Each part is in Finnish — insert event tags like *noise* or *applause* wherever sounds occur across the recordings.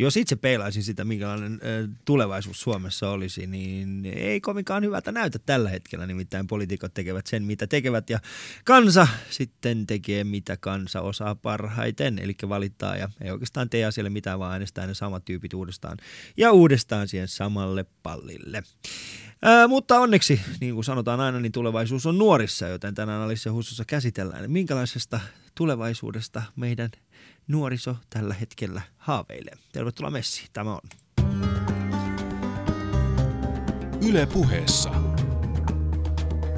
Jos itse peilaisin sitä, minkälainen tulevaisuus Suomessa olisi, niin ei kovinkaan hyvältä näytä tällä hetkellä. Nimittäin poliitikot tekevät sen, mitä tekevät ja kansa sitten tekee, mitä kansa osaa parhaiten. Eli valittaa ja ei oikeastaan tee asialle mitään, vaan äänestää ne samat tyypit uudestaan ja uudestaan siihen samalle pallille. Ää, mutta onneksi, niin kuin sanotaan aina, niin tulevaisuus on nuorissa, joten tänään Alissa Hussussa käsitellään, minkälaisesta tulevaisuudesta meidän nuoriso tällä hetkellä haaveilee. Tervetuloa Messi, tämä on. Yle puheessa.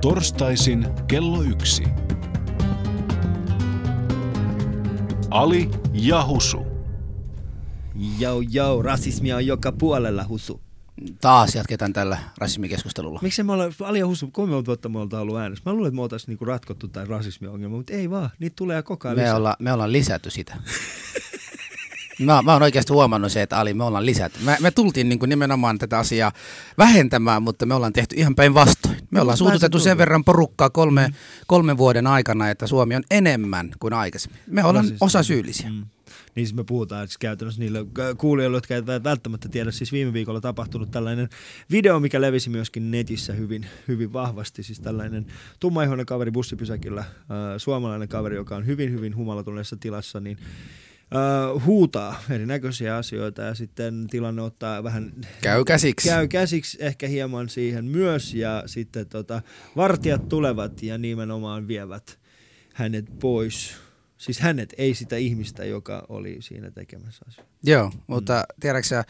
Torstaisin kello yksi. Ali ja Husu. Jau jau, rasismia on joka puolella, Husu. Taas jatketaan tällä rasismikeskustelulla. Miksi me ollaan, Alia kuinka monta vuotta me ollaan ollut äänessä? Mä luulen, että me oltaisiin niinku ratkottu tämän rasismiongelman, mutta ei vaan, niitä tulee koko ajan Me, lisää. olla, me ollaan lisätty sitä. *laughs* Mä, mä oon oikeasti huomannut se, että Ali, me ollaan lisätty. Me, me tultiin niin kuin nimenomaan tätä asiaa vähentämään, mutta me ollaan tehty ihan päinvastoin. Me ollaan suututettu sen verran porukkaa kolme, mm. kolmen vuoden aikana, että Suomi on enemmän kuin aikaisemmin. Me ollaan osa syyllisiä. Mm. Niin siis me puhutaan että käytännössä niille äh, kuulijoille, jotka eivät välttämättä tiedä, siis viime viikolla tapahtunut tällainen video, mikä levisi myöskin netissä hyvin, hyvin vahvasti. Siis tällainen tummaihoinen kaveri bussipysäkillä, äh, suomalainen kaveri, joka on hyvin, hyvin humalatuneessa tilassa, niin äh, huutaa erinäköisiä asioita ja sitten tilanne ottaa vähän Käy käsiksi. käy käsiksi ehkä hieman siihen myös ja sitten tota, vartijat tulevat ja nimenomaan vievät hänet pois. Siis hänet, ei sitä ihmistä, joka oli siinä tekemässä asioita. Joo, mutta tiedätkö sä, äh,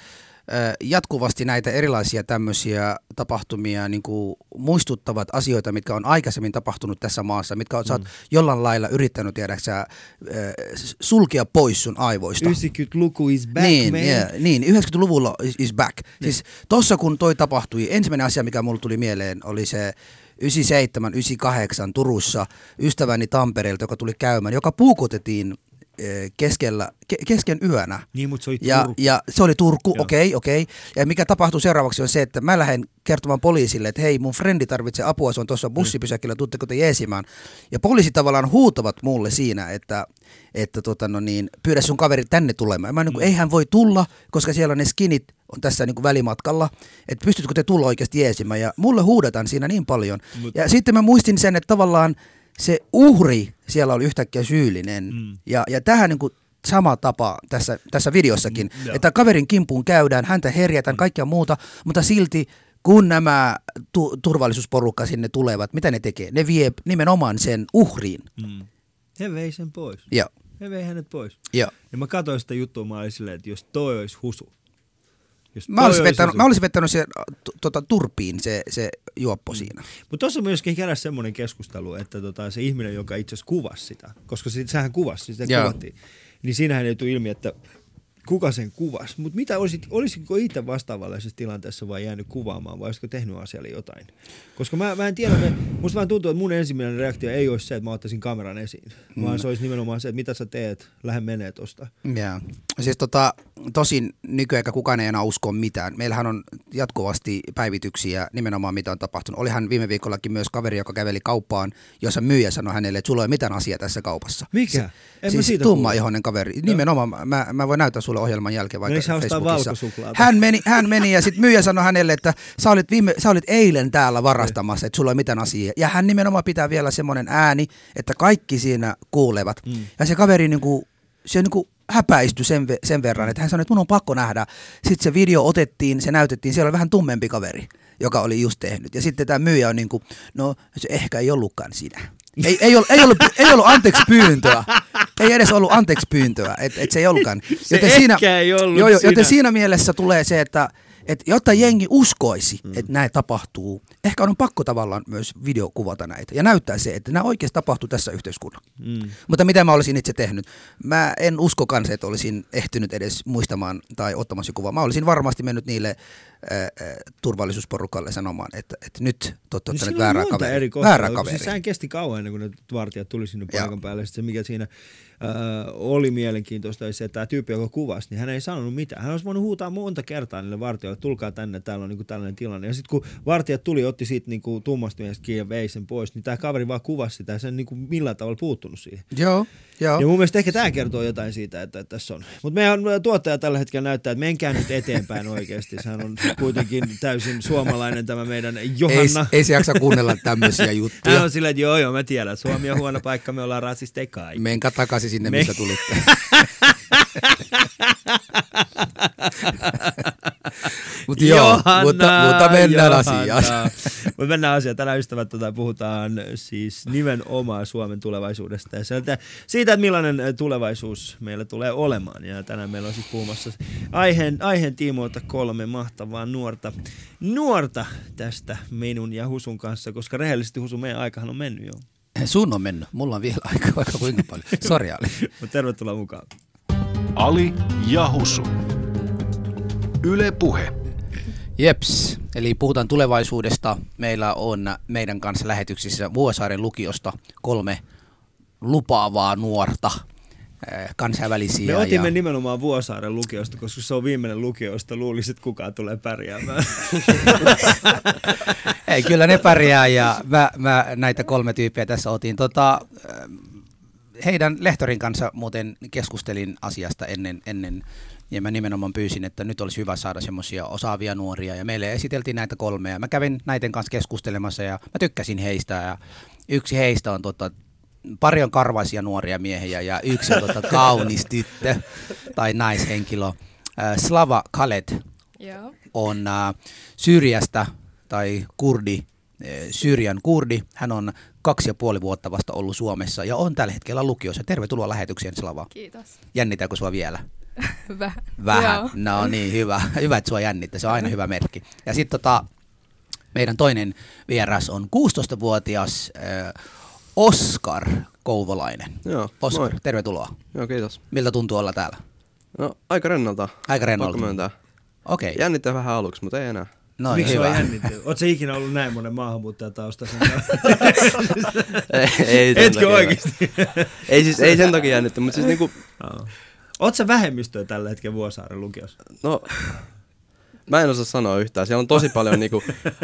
jatkuvasti näitä erilaisia tämmöisiä tapahtumia niin kuin muistuttavat asioita, mitkä on aikaisemmin tapahtunut tässä maassa, mitkä on, mm. sä oot jollain lailla yrittänyt, tiedätkö sä, äh, sulkea pois sun aivoista. 90-luku is back, niin, man. yeah, niin, 90-luvulla is, is back. Siis tossa kun toi tapahtui, ensimmäinen asia, mikä mulle tuli mieleen, oli se 97, 98 Turussa ystäväni Tampereelta, joka tuli käymään, joka puukotettiin keskellä, ke, kesken yönä. Niin, mutta se oli Ja, Turku. ja se oli Turku, okei, okei. Ja mikä tapahtuu seuraavaksi on se, että mä lähden kertomaan poliisille, että hei, mun frendi tarvitsee apua, se on tuossa bussipysäkillä, tuutteko te jeesimään. Ja poliisi tavallaan huutavat mulle siinä, että, että tota, no niin, pyydä sun kaveri tänne tulemaan. Ja mä niin kuin, eihän voi tulla, koska siellä on ne skinit on tässä niin kuin välimatkalla, että pystytkö te tulla oikeasti jeesimään. Ja mulle huudetaan siinä niin paljon. Mut- Ja sitten mä muistin sen, että tavallaan se uhri siellä oli yhtäkkiä syyllinen. Mm. Ja, ja tähän niin kuin sama tapa tässä, tässä videossakin, Mm, joo. että kaverin kimpuun käydään, häntä herjätään, kaikkea muuta, mutta silti kun nämä tu- turvallisuusporukka sinne tulevat, mitä ne tekee? Ne vie nimenomaan sen uhriin. Mm. He vei sen pois. Joo, He vei hänet pois. joo. Ja mä katsoin sitä juttua, mä olin silleen, että jos toi olisi husu. Mä olisin, vettänyt, mä olisin vettänyt se, t- tota, turpiin se, se juoppo siinä. Mutta tuossa myöskin heräsi semmoinen keskustelu, että tota, se ihminen, joka itse asiassa kuvasi sitä, koska sit, sehän kuvasi, sitä Joo. kuvattiin, niin siinähän ei tule ilmi, että kuka sen kuvasi. Mutta mitä olisit, olisitko itse vastaavanlaisessa tilanteessa vai jäänyt kuvaamaan vai olisitko tehnyt asialle jotain? Koska mä, mä en tiedä, me, musta vähän tuntuu, että mun ensimmäinen reaktio ei olisi se, että mä ottaisin kameran esiin, Mm. vaan se olisi nimenomaan se, että mitä sä teet, lähde menee tosta. Joo. Siis tota, tosin nykyaika kukaan ei enää usko mitään. Meillähän on jatkuvasti päivityksiä nimenomaan mitä on tapahtunut. Olihan viime viikollakin myös kaveri, joka käveli kauppaan, jossa myyjä sanoi hänelle, että sulla ei ole mitään asiaa tässä kaupassa. Mikä? En mä siis siitä tumma ihoinen kaveri. Nimenomaan, mä, mä voin näyttää sulle ohjelman jälkeen vaikka Menikö hän ostaa Facebookissa. Hän meni, hän meni ja sitten myyjä sanoi hänelle, että sä olit, viime, sä olit eilen täällä varastamassa, että sulla ei ole mitään asiaa. Ja hän nimenomaan pitää vielä semmoinen ääni, että kaikki siinä kuulevat. Mm. Ja se kaveri niinku, se niinku häpäistyi sen, sen verran, että hän sanoi, että mun on pakko nähdä. Sitten se video otettiin, se näytettiin, siellä oli vähän tummempi kaveri, joka oli just tehnyt. Ja sitten tämä myyjä on niinku, no se ehkä ei ollutkaan sinä. Ei, ei, ollut, ei, ollut, ei ollut anteeksi pyyntöä. Ei edes ollut anteeksi pyyntöä, että et se ei ollutkaan. Se ehkä ei ollut joo, sinä. joten siinä mielessä tulee se, että et jotta jengi uskoisi, mm. että näin tapahtuu, ehkä on pakko tavallaan myös videokuvata näitä ja näyttää se, että nämä oikeasti tapahtuu tässä yhteiskunnassa. Mm. Mutta mitä mä olisin itse tehnyt? Mä en usko kanssa, että olisin ehtinyt edes muistamaan tai ottamassa kuvaa. Mä olisin varmasti mennyt niille turvallisuusporukalle sanomaan, että, että nyt te olette Niin ottaneet siinä väärää kaveria. eri kohtaa. Väärää kun kaveria. Siis sehän kesti kauan ennen kuin ne vartijat tuli sinne Joo. paikan päälle. Sitten se mikä siinä äh, oli mielenkiintoista, oli se, että tämä tyyppi, joka kuvasi, niin hän ei sanonut mitään. Hän olisi voinut huutaa monta kertaa niille vartijoille, tulkaa tänne, täällä on niinku tällainen tilanne. Ja sitten kun vartijat tuli, otti siitä niinku tummasta miehestä kiinni ja vei sen pois, niin tämä kaveri vaan kuvasi sitä ja sen niinku millään tavalla puuttunut siihen. Joo, joo. Ja mun mielestä ehkä tämä kertoo jotain siitä, että, että tässä on. Mutta meidän tuottaja tällä hetkellä näyttää, että menkää nyt eteenpäin oikeasti. Sehän on kuitenkin täysin suomalainen tämä meidän Ei, Johanna. ei se jaksa kuunnella tämmöisiä Hän juttuja. on silleen, että joo joo, mä tiedän, Suomi on huono paikka, me ollaan rasisteja kaikki. Menkää takaisin sinne, Me- mistä tulitte. *laughs* *laughs* Mutta joo, mutta, mutta mennään asiaan. *laughs* Mutta mennään asiaan. Tänään ystävät tota, puhutaan siis nimenomaan Suomen tulevaisuudesta ja sieltä, siitä, että millainen tulevaisuus meillä tulee olemaan. Ja tänään meillä on siis puhumassa aiheen, aiheen tiimoilta kolme mahtavaa nuorta, nuorta tästä minun ja Husun kanssa, koska rehellisesti Husu, meidän aikahan on mennyt jo. Sun on mennyt, mulla on vielä aikaa vaikka kuinka paljon. Sori Ali. *laughs* Mutta tervetuloa mukaan. Ali ja Husu. Yle Puhe. Jeps, eli puhutaan tulevaisuudesta. Meillä on meidän kanssa lähetyksissä Vuosaaren lukiosta kolme lupaavaa nuorta eh, kansainvälisiä. Me otimme ja... nimenomaan Vuosaaren lukiosta, koska se on viimeinen lukio, josta luulisit, että kukaan tulee pärjäämään. *laughs* Ei, kyllä ne pärjää ja mä, mä näitä kolme tyyppiä tässä otin. Tota, heidän lehtorin kanssa muuten keskustelin asiasta ennen, ennen ja mä nimenomaan pyysin, että nyt olisi hyvä saada semmoisia osaavia nuoria ja meille esiteltiin näitä kolmea. Mä kävin näiden kanssa keskustelemassa ja mä tykkäsin heistä ja yksi heistä on tota, pari on karvaisia nuoria miehiä ja yksi on tota, *laughs* kaunis tyttö tai naishenkilö. Äh, Slava Khaled Joo. on äh, Syyriasta tai kurdi, Syyrian kurdi. Hän on kaksi ja puoli vuotta vasta ollut Suomessa ja on tällä hetkellä lukiossa. Tervetuloa lähetykseen Slava. Kiitos. Jännittääkö sua vielä? *laughs* Vähän. Vähän. Joo. No niin, hyvä. *laughs* Hyvä, että sua jännittää. Se on aina hyvä merkki. Ja sitten tota, meidän toinen vieras on 16-vuotias äh, Oskar Kouvolainen. Joo, Oskar, moi. tervetuloa. Joo, kiitos. Miltä tuntuu olla täällä? No, aika rennolta. Aika rennolta. Pakko myöntää. Okei. Okay. Jännittää vähän aluksi, mutta ei enää. No Miksi hyvä. on jännittynyt? Oletko ikinä ollut näin monen maahanmuuttajataustaisen? ei, *laughs* ei sen Etkö oikeasti? Ei siis, ei sen takia jännitty, mutta siis niinku, Oletko sä vähemmistöä tällä hetkellä Vuosaaren lukiossa? no, mä en osaa sanoa yhtään. Siellä on tosi paljon niinku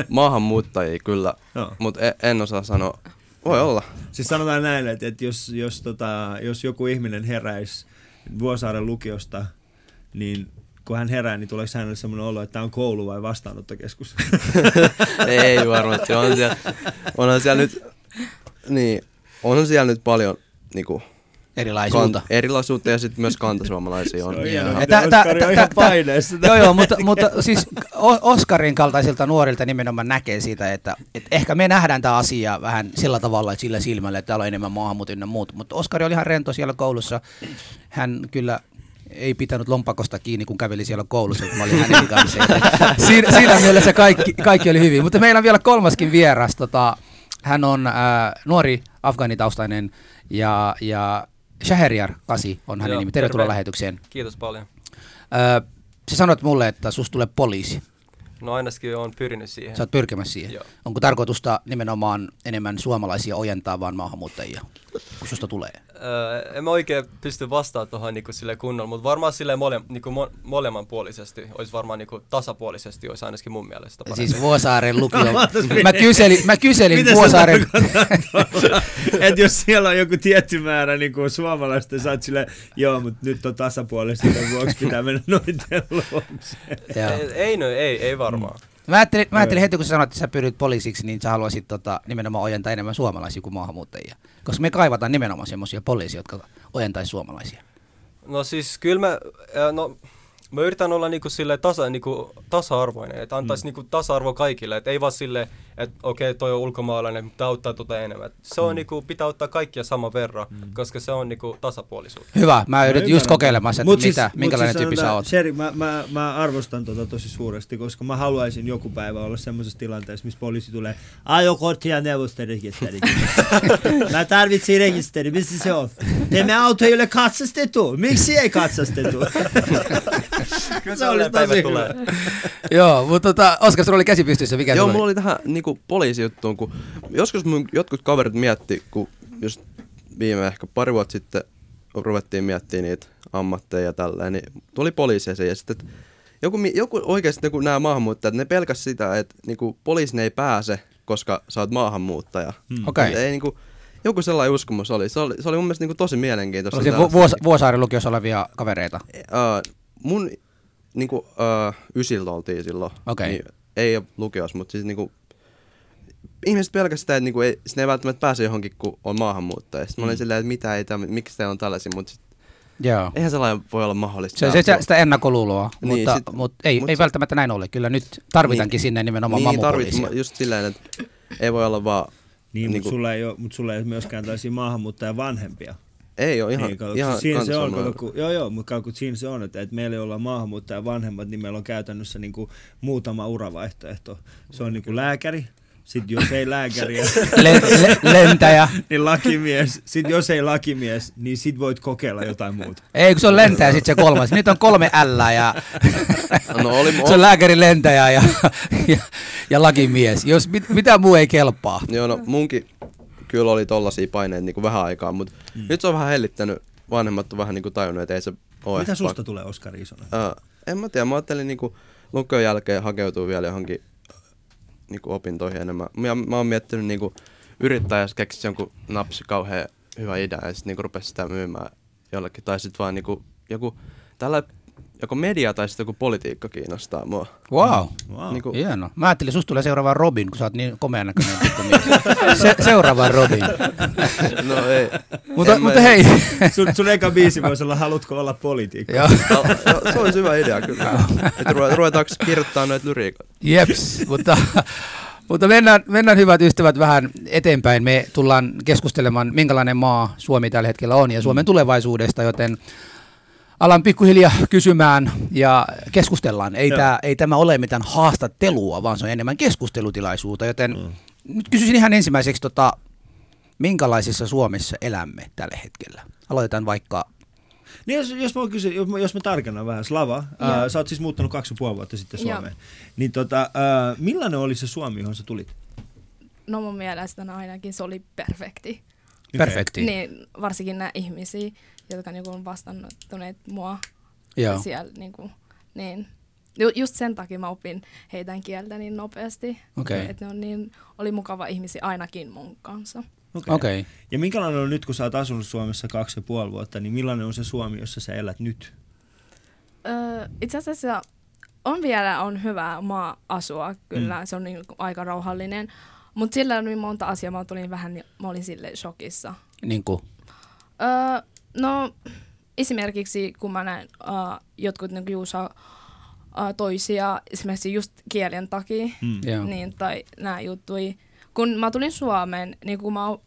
maahanmuuttajia kyllä, Joo. mutta en osaa sanoa. Voi olla. Siis sanotaan näin, että, että jos, jos, tota, jos joku ihminen heräisi Vuosaaren lukiosta, niin kun hän herää, niin tuleeko hänelle sellainen olo, että tämä on koulu vai vastaanottokeskus? *laughs* ei varmasti. On siellä, onhan siellä nyt, niin, onhan siellä nyt paljon niinku, Erilaisuutta. kan, erilaisuutta ja sitten myös kantasuomalaisia on. Joo. Ja. Joo, joo, mutta, mutta siis Oskarin kaltaisilta nuorilta nimenomaan näkee siitä, että, että ehkä me nähdään tämä asia vähän sillä tavalla, että sillä silmällä, että täällä on enemmän maahanmuut ynnä muut. Mutta Oskari oli ihan rento siellä koulussa. Hän kyllä ei pitänyt lompakosta kiinni, kun käveli siellä koulussa, kun mä olin hänen kanssa. *laughs* Siinä, siinä mielessä kaikki, kaikki oli hyvin. Mutta meillä on vielä kolmaskin vieras. Tota, hän on äh, nuori afgaanitaustainen ja, ja Shaheriar Kasi on hänen Joo, nimi. Tervetuloa terve. lähetykseen. Kiitos paljon. Öö, sä sanoit mulle, että susta tulee poliisi. No ainakin olen pyrinyt siihen. Sä oot pyrkimässä siihen. Joo. Onko tarkoitusta nimenomaan enemmän suomalaisia ojentaa vaan maahanmuuttajia, kun susta tulee? Öö, en mä oikein pysty vastaamaan tuohon niinku sille kunnolla, mutta varmaan sille mole, niinku mo, molemmanpuolisesti, olisi varmaan niinku tasapuolisesti, olisi ainakin mun mielestä parempi. Siis Vuosaaren *laughs* lukio. Mä kyselin, mä kyselin Mitä Vuosaaren... että jos siellä on joku tietty määrä niin kuin suomalaista, niin sä oot silleen, joo, mutta nyt on tasapuolisesti, vuoksi pitää mennä noiden luokse. Ei, no, ei, ei varmaan. Mä ajattelin, mä ajattelin heti, kun sä sanoit, että sä pyrit poliisiksi, niin sä haluaisit tota, nimenomaan ojentaa enemmän suomalaisia kuin maahanmuuttajia. Koska me kaivataan nimenomaan semmoisia poliisia, jotka ojentaisi suomalaisia. No siis kyllä mä, no, mä yritän olla niinku sille tasa, niinku, tasa-arvoinen, että antaisi mm. niinku tasa-arvo kaikille, että ei vaan sille, että okei, toi on ulkomaalainen, mutta auttaa tuota enemmän. Se on niinku, pitää ottaa kaikkia saman verran, mm. koska se on niinku tasapuolisuutta. Hyvä, mä yritin just kokeilemassa, että Mut mitä, mut minkälainen tyyppi sä oot. Sherry, mä, mä, mä, arvostan tota tosi suuresti, koska mä haluaisin joku päivä olla semmoisessa tilanteessa, missä poliisi tulee ajokortti ja neuvostorekisteri. *laughs* mä tarvitsin rekisteri, missä se on? Tämä auto ei ole katsastettu. Miksi ei katsastettu? *laughs* Kyllä Se olisi tosi tulee. Joo, mutta tota, Oskar, sulla oli käsi pystyssä. Mikä Joo, mulla oli tähän niinku poliisijuttuun, kun joskus mun jotkut kaverit mietti, kun just viime ehkä pari vuotta sitten ruvettiin miettimään niitä ammatteja ja tälleen, niin tuli poliisi ja sitten, että joku, joku oikeasti niin nämä maahanmuuttajat, ne pelkäs sitä, että niinku, poliisin ei pääse, koska sä oot maahanmuuttaja. Hmm. Okei. Että Ei, niinku, joku sellainen uskomus oli. Se oli, se oli mun mielestä niinku, tosi mielenkiintoista. Oli se tää- Vu- Vuos, Vuosaaren lukiossa olevia kavereita. Uh, mun niinku, uh, ysillä oltiin silloin. Okei. Niin, ei ole lukios, mutta siis niinku, ihmiset pelkästään, että niinku, ei, sinne ei välttämättä pääse johonkin, kun on maahanmuuttaja. Sitten mä olin Mm. silleen, että mitä ei täm, miksi teillä on tällaisia, mutta sit, Joo. eihän sellainen voi olla mahdollista. Se, se, se, sitä ennakkoluuloa, Niin, mutta, sit- mutta ei, mut ei se- välttämättä näin ole. Kyllä nyt tarvitaankin Niin. sinne nimenomaan niin, mamupoliisia. tarvit, just silleen, että ei voi olla vaan, Niin, Niinku- mutta sulla, ei ole, mutta sulla ei ole myöskään tällaisia maahanmuuttajan vanhempia. ei ole ihan, niin, kato, ihan siinä se on, kato, kun, joo joo, mutta kato, kun siinä se on, että, että meillä ei olla maahanmuuttajan vanhemmat, niin meillä on käytännössä niin kuin muutama uravaihtoehto. Se on niin kuin lääkäri, sitten jos ei lääkäriä, *laughs* Le, le, lentäjä. niin lakimies. Sitten jos ei lakimies, niin sit voit kokeilla jotain muuta. Ei, kun se on lentäjä sitten se kolmas. Nyt on kolme L ja No oli, se on lääkäri, lentäjä ja, ja, ja lakimies. Jos mit, mitä muu ei kelpaa. Joo, no munkin kyllä oli tollasia paineita niin vähän aikaa, mutta mm. nyt se on vähän hellittänyt. Vanhemmat on vähän niin kuin tajunnut, että ei se ole. Mitä susta tulee Oskari Isonen? Äh, en mä tiedä, mä ajattelin niinku lukion jälkeen hakeutua vielä johonkin niinku opintoihin enemmän. Mä, mä oon miettinyt niinku yrittää, jos keksisi jonkun napsi kauhean hyvä idea ja sitten niinku rupesi sitä myymään jollekin. Tai sitten vaan niinku joku tällä joko media tai sitten joku politiikka kiinnostaa mua. Wow. Wow. Niinku, Hieno. Mä ajattelin, susta tulee seuraava Robin, kun sä oot niin komean näköinen. *laughs* Se, seuraava Robin. no ei. mutta, En mä- mutta hei. Sun, sun eka biisi voisi olla Haluatko olla poliitikko? Joo. Joo, se olisi hyvä idea kyllä. Että ruve- ruvetaanko kirjoittaa noita lyriikoita? Jeps, mutta, mutta mennään, mennään hyvät ystävät vähän eteenpäin. Me tullaan keskustelemaan, minkälainen maa Suomi tällä hetkellä on ja Suomen tulevaisuudesta, joten alan pikkuhiljaa kysymään ja keskustellaan. Ei, Joo. tää, ei tämä ole mitään haastattelua, vaan se on enemmän keskustelutilaisuutta, joten mm. nyt kysyisin ihan ensimmäiseksi, tota, minkälaisessa Suomessa elämme tällä hetkellä? Aloitetaan vaikka, Niin jos, jos, mä kysyn, jos, mä, jos mä tarkennan vähän, Slava, ää, sä oot siis muuttanut kaksi ja puoli vuotta sitten Joo. Suomeen. Niin tota, ää, millainen oli se Suomi, johon sä tulit? No mun mielestä ainakin se oli perfekti. perfekti. Niin, varsinkin nämä ihmisiä, jotka niinku on vastaanottaneet mua Joo. siellä. Niinku, niin. Ju- Just sen takia mä opin heidän kieltä niin nopeasti. Okei. Että ne on niin, oli mukava ihmisiä ainakin mun kanssa. Okei. Okei. Okay. Ja minkälainen on nyt, kun sä oot asunut Suomessa kaksi ja puoli vuotta, niin millainen on se Suomi, jossa sä elät nyt? Öö, itse asiassa on vielä on hyvä maa asua, kyllä. Mm. Se on niin aika rauhallinen. Mutta sillä on niin monta asiaa, mä tulin vähän, mä olin sille shokissa. Niin kuin, Öö, no esimerkiksi kun mä näen uh, jotkut niin kiusaa uh, toisia esimerkiksi just kielen takia, Mm. joo. niin, tai nämä juttui. Kun mä tulin Suomeen, niin kun mä uh,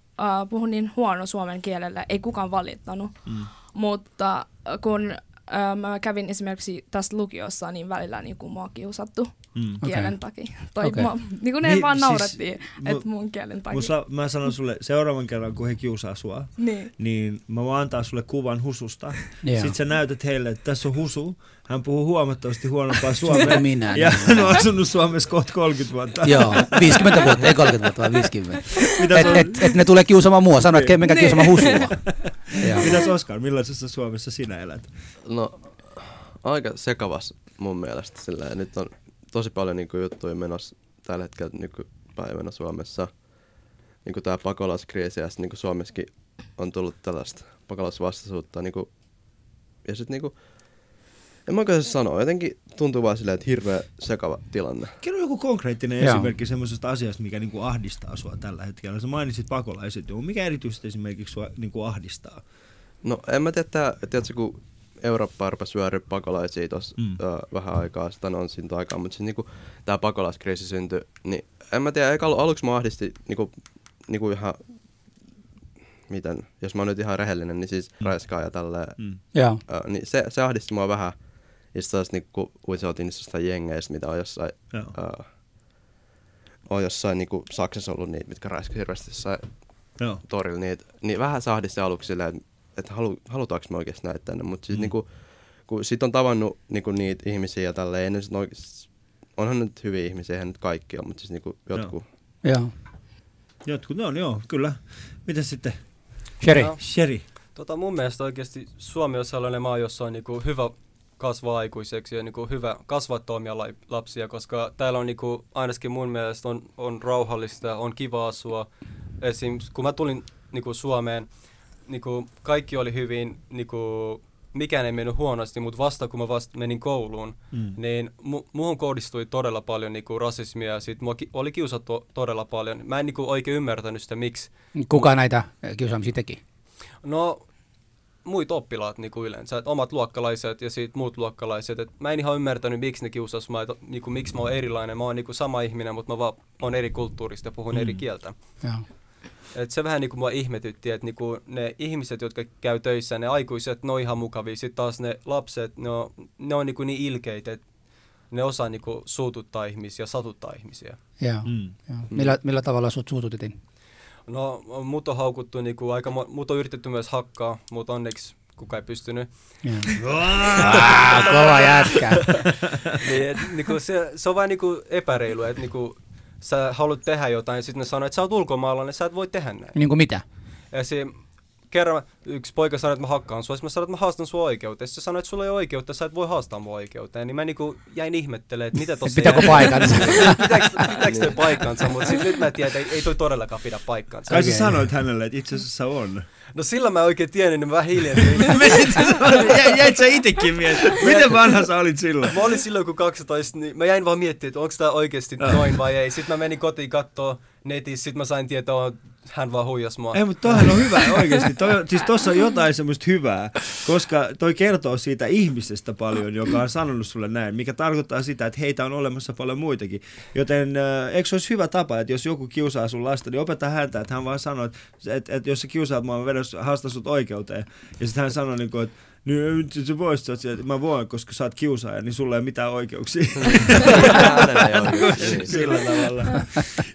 puhun niin huono suomen kielellä, ei kukaan valittanut. Mm. Mutta kun uh, mä kävin esimerkiksi tässä lukiossa, niin välillä niin kuin mua kiusattu Mm. kielen Okei. takia. Tai Okei. okay. niin kuin ne Niin, vaan siis naurattiin, mu- että mun kielen takia. Musa, mä sanon sulle, seuraavan kerran kun he kiusaa sua, Niin. niin mä voin antaa sulle kuvan hususta. Joo. Sitten sä näytät heille, että tässä on husu. Hän puhuu huomattavasti huonompaa suomea. Minä, ja niin. hän on asunut Suomessa kohta 30 vuotta. Joo, 50 vuotta, ei 30 vuotta, vaan 50. Mitä Et, et, et ne tulee kiusaamaan mua, sano, että menkää kiusaamaan husua. *laughs* Mitäs Oskar, millaisessa Suomessa sinä elät? No, aika sekavas mun mielestä. Sillä nyt on tosi paljon niin kuin, juttuja menossa tällä hetkellä nykypäivänä Suomessa. Niin kuin tämä pakolaiskriisi ja sitten niin kuin Suomessakin on tullut tällaista pakolaisvastaisuutta. Niin kuin, ja sitten niin kuin, en mä oikein sanoa, jotenkin tuntuu vaan silleen, että hirveä sekava tilanne. Kerro joku konkreettinen Joo. esimerkki semmoisesta asiasta, mikä niinku ahdistaa sua tällä hetkellä. Sä mainitsit pakolaiset, mikä erityisesti esimerkiksi sua niinku ahdistaa? No en mä tiedä, tää, tiedätkö, kun Eurooppa rupesi vyöryä pakolaisia tuossa Mm. vähän aikaa, sitä on siitä aikaa, mutta siis niinku, tämä pakolaiskriisi syntyi, niin en mä tiedä, eikä alu- aluksi mä ahdisti niinku, niinku ihan, miten, jos mä oon nyt ihan rehellinen, niin siis mm. raiskaa ja tälleen, Mm. Joo. ö, niin se, se ahdisti mua vähän, ja sitten taas niinku, kun se otin niistä jengeistä, mitä on jossain, Joo. ö, on jossain niinku Saksassa ollut niitä, mitkä raiskasi hirveästi jossain Joo. torilla, niin, niin vähän sahdi se aluksi silleen, että et halu, halutaanko me oikeasti näitä tänne, mutta siis Mm. niinku, kun sit on tavannut niinku niitä ihmisiä ja tälleen, ennen sit oikeas, onhan nyt hyviä ihmisiä, eihän nyt kaikki ole, mutta siis niinku jotkut. Joo. Jotkut, no joo, kyllä. Mitä sitten? Sherry. Joo. Sherry. Tota, mun mielestä oikeasti Suomi on sellainen maa, jossa on niinku hyvä kasvaa aikuiseksi ja niinku hyvä kasvattaa omia lapsia, koska täällä on niinku, ainakin mun mielestä on, on rauhallista, on kiva asua. Esim. kun mä tulin niinku Suomeen, niinku, kaikki oli hyvin, niinku, mikään ei mennyt huonosti, mutta vasta kun mä vasta menin kouluun, Mm. niin mu- muuhun kohdistui todella paljon niinku, rasismia ja sit mua ki- oli kiusattu todella paljon. Mä en niinku, oikein ymmärtänyt sitä, miksi. Kuka näitä kiusaamisia teki? No, muut oppilaat niin kuin yleensä, että omat luokkalaiset ja sitten muut luokkalaiset. Et mä en ihan ymmärtänyt, miksi ne kiusas mä, että niin kuin, miksi mä oon erilainen. Mä oon niin kuin sama ihminen, mutta mä vaan oon eri kulttuurista ja puhun mm. eri kieltä. Joo. Et se vähän niin kuin mua ihmetytti, että niin kuin ne ihmiset, jotka käy töissä, ne aikuiset, ne on ihan mukavia. Sitten taas ne lapset, ne on, ne on niin, kuin niin ilkeitä, että ne osaa niin kuin suututtaa ihmisiä, satuttaa ihmisiä. Joo. Mm. Joo. Millä, millä tavalla sut suututettiin? No, mut on haukuttu, niin kuin aika, mut on yritetty myös hakkaa, mutta onneksi kukaan ei pystynyt. Joo. *laughs* Kova jätkä. *laughs* niin, et, niinku, se, se on vähän niinku epäreilu, että niinku, sä haluat tehdä jotain ja sitten ne sanoo, että sä oot ulkomaalainen, sä et voi tehdä näin. Niin kuin mitä? Esim. Kerran yksi poika sanoi, että mä hakkaan sua, mä sanoin, että mä haastan sua oikeuteen. Sitten se sanoi, että sulla ei ole oikeutta, sä et voi haastaa mua oikeuteen. Niin mä niinku jäin ihmettelemään, että mitä *laughs* tossa Pitääkö jää. paikkansa? pitääkö, *laughs* pitääkö toi paikkansa, mutta sitten nyt mä tiedän, että ei, ei toi todellakaan pidä paikkaansa. Kai sä sanoit hänelle, että itse asiassa on. No sillä mä oikein tiedän, niin mä vähän hiljentin. *laughs* Jäi- Jäit sä itekin miettimään? Miten vanha sä olit silloin? Mä olin silloin kun 12, niin mä jäin vaan miettimään, että onko tää oikeasti noin vai ei. Sitten mä menin kotiin kattoo netissä, sitten mä sain tietää, että hän vaan huijas mua. Ei, mutta toihan on hyvä oikeasti. Toi, siis tossa on jotain semmoista hyvää, koska toi kertoo siitä ihmisestä paljon, joka on sanonut sulle näin, mikä tarkoittaa sitä, että heitä on olemassa paljon muitakin. Joten äh, eikö se olisi hyvä tapa, että jos joku kiusaa sun lasta, niin opeta häntä, että hän vaan sanoo, että, että, että jos sä kiusaat mua, mä vedän, haastan sut oikeuteen. Ja sitten hän sanoo, niin kuin, että niin nyt sä oot siellä, että mä voin, koska sä oot kiusaaja, niin sulla ei ole mitään oikeuksia. *laughs* Sillä tavalla.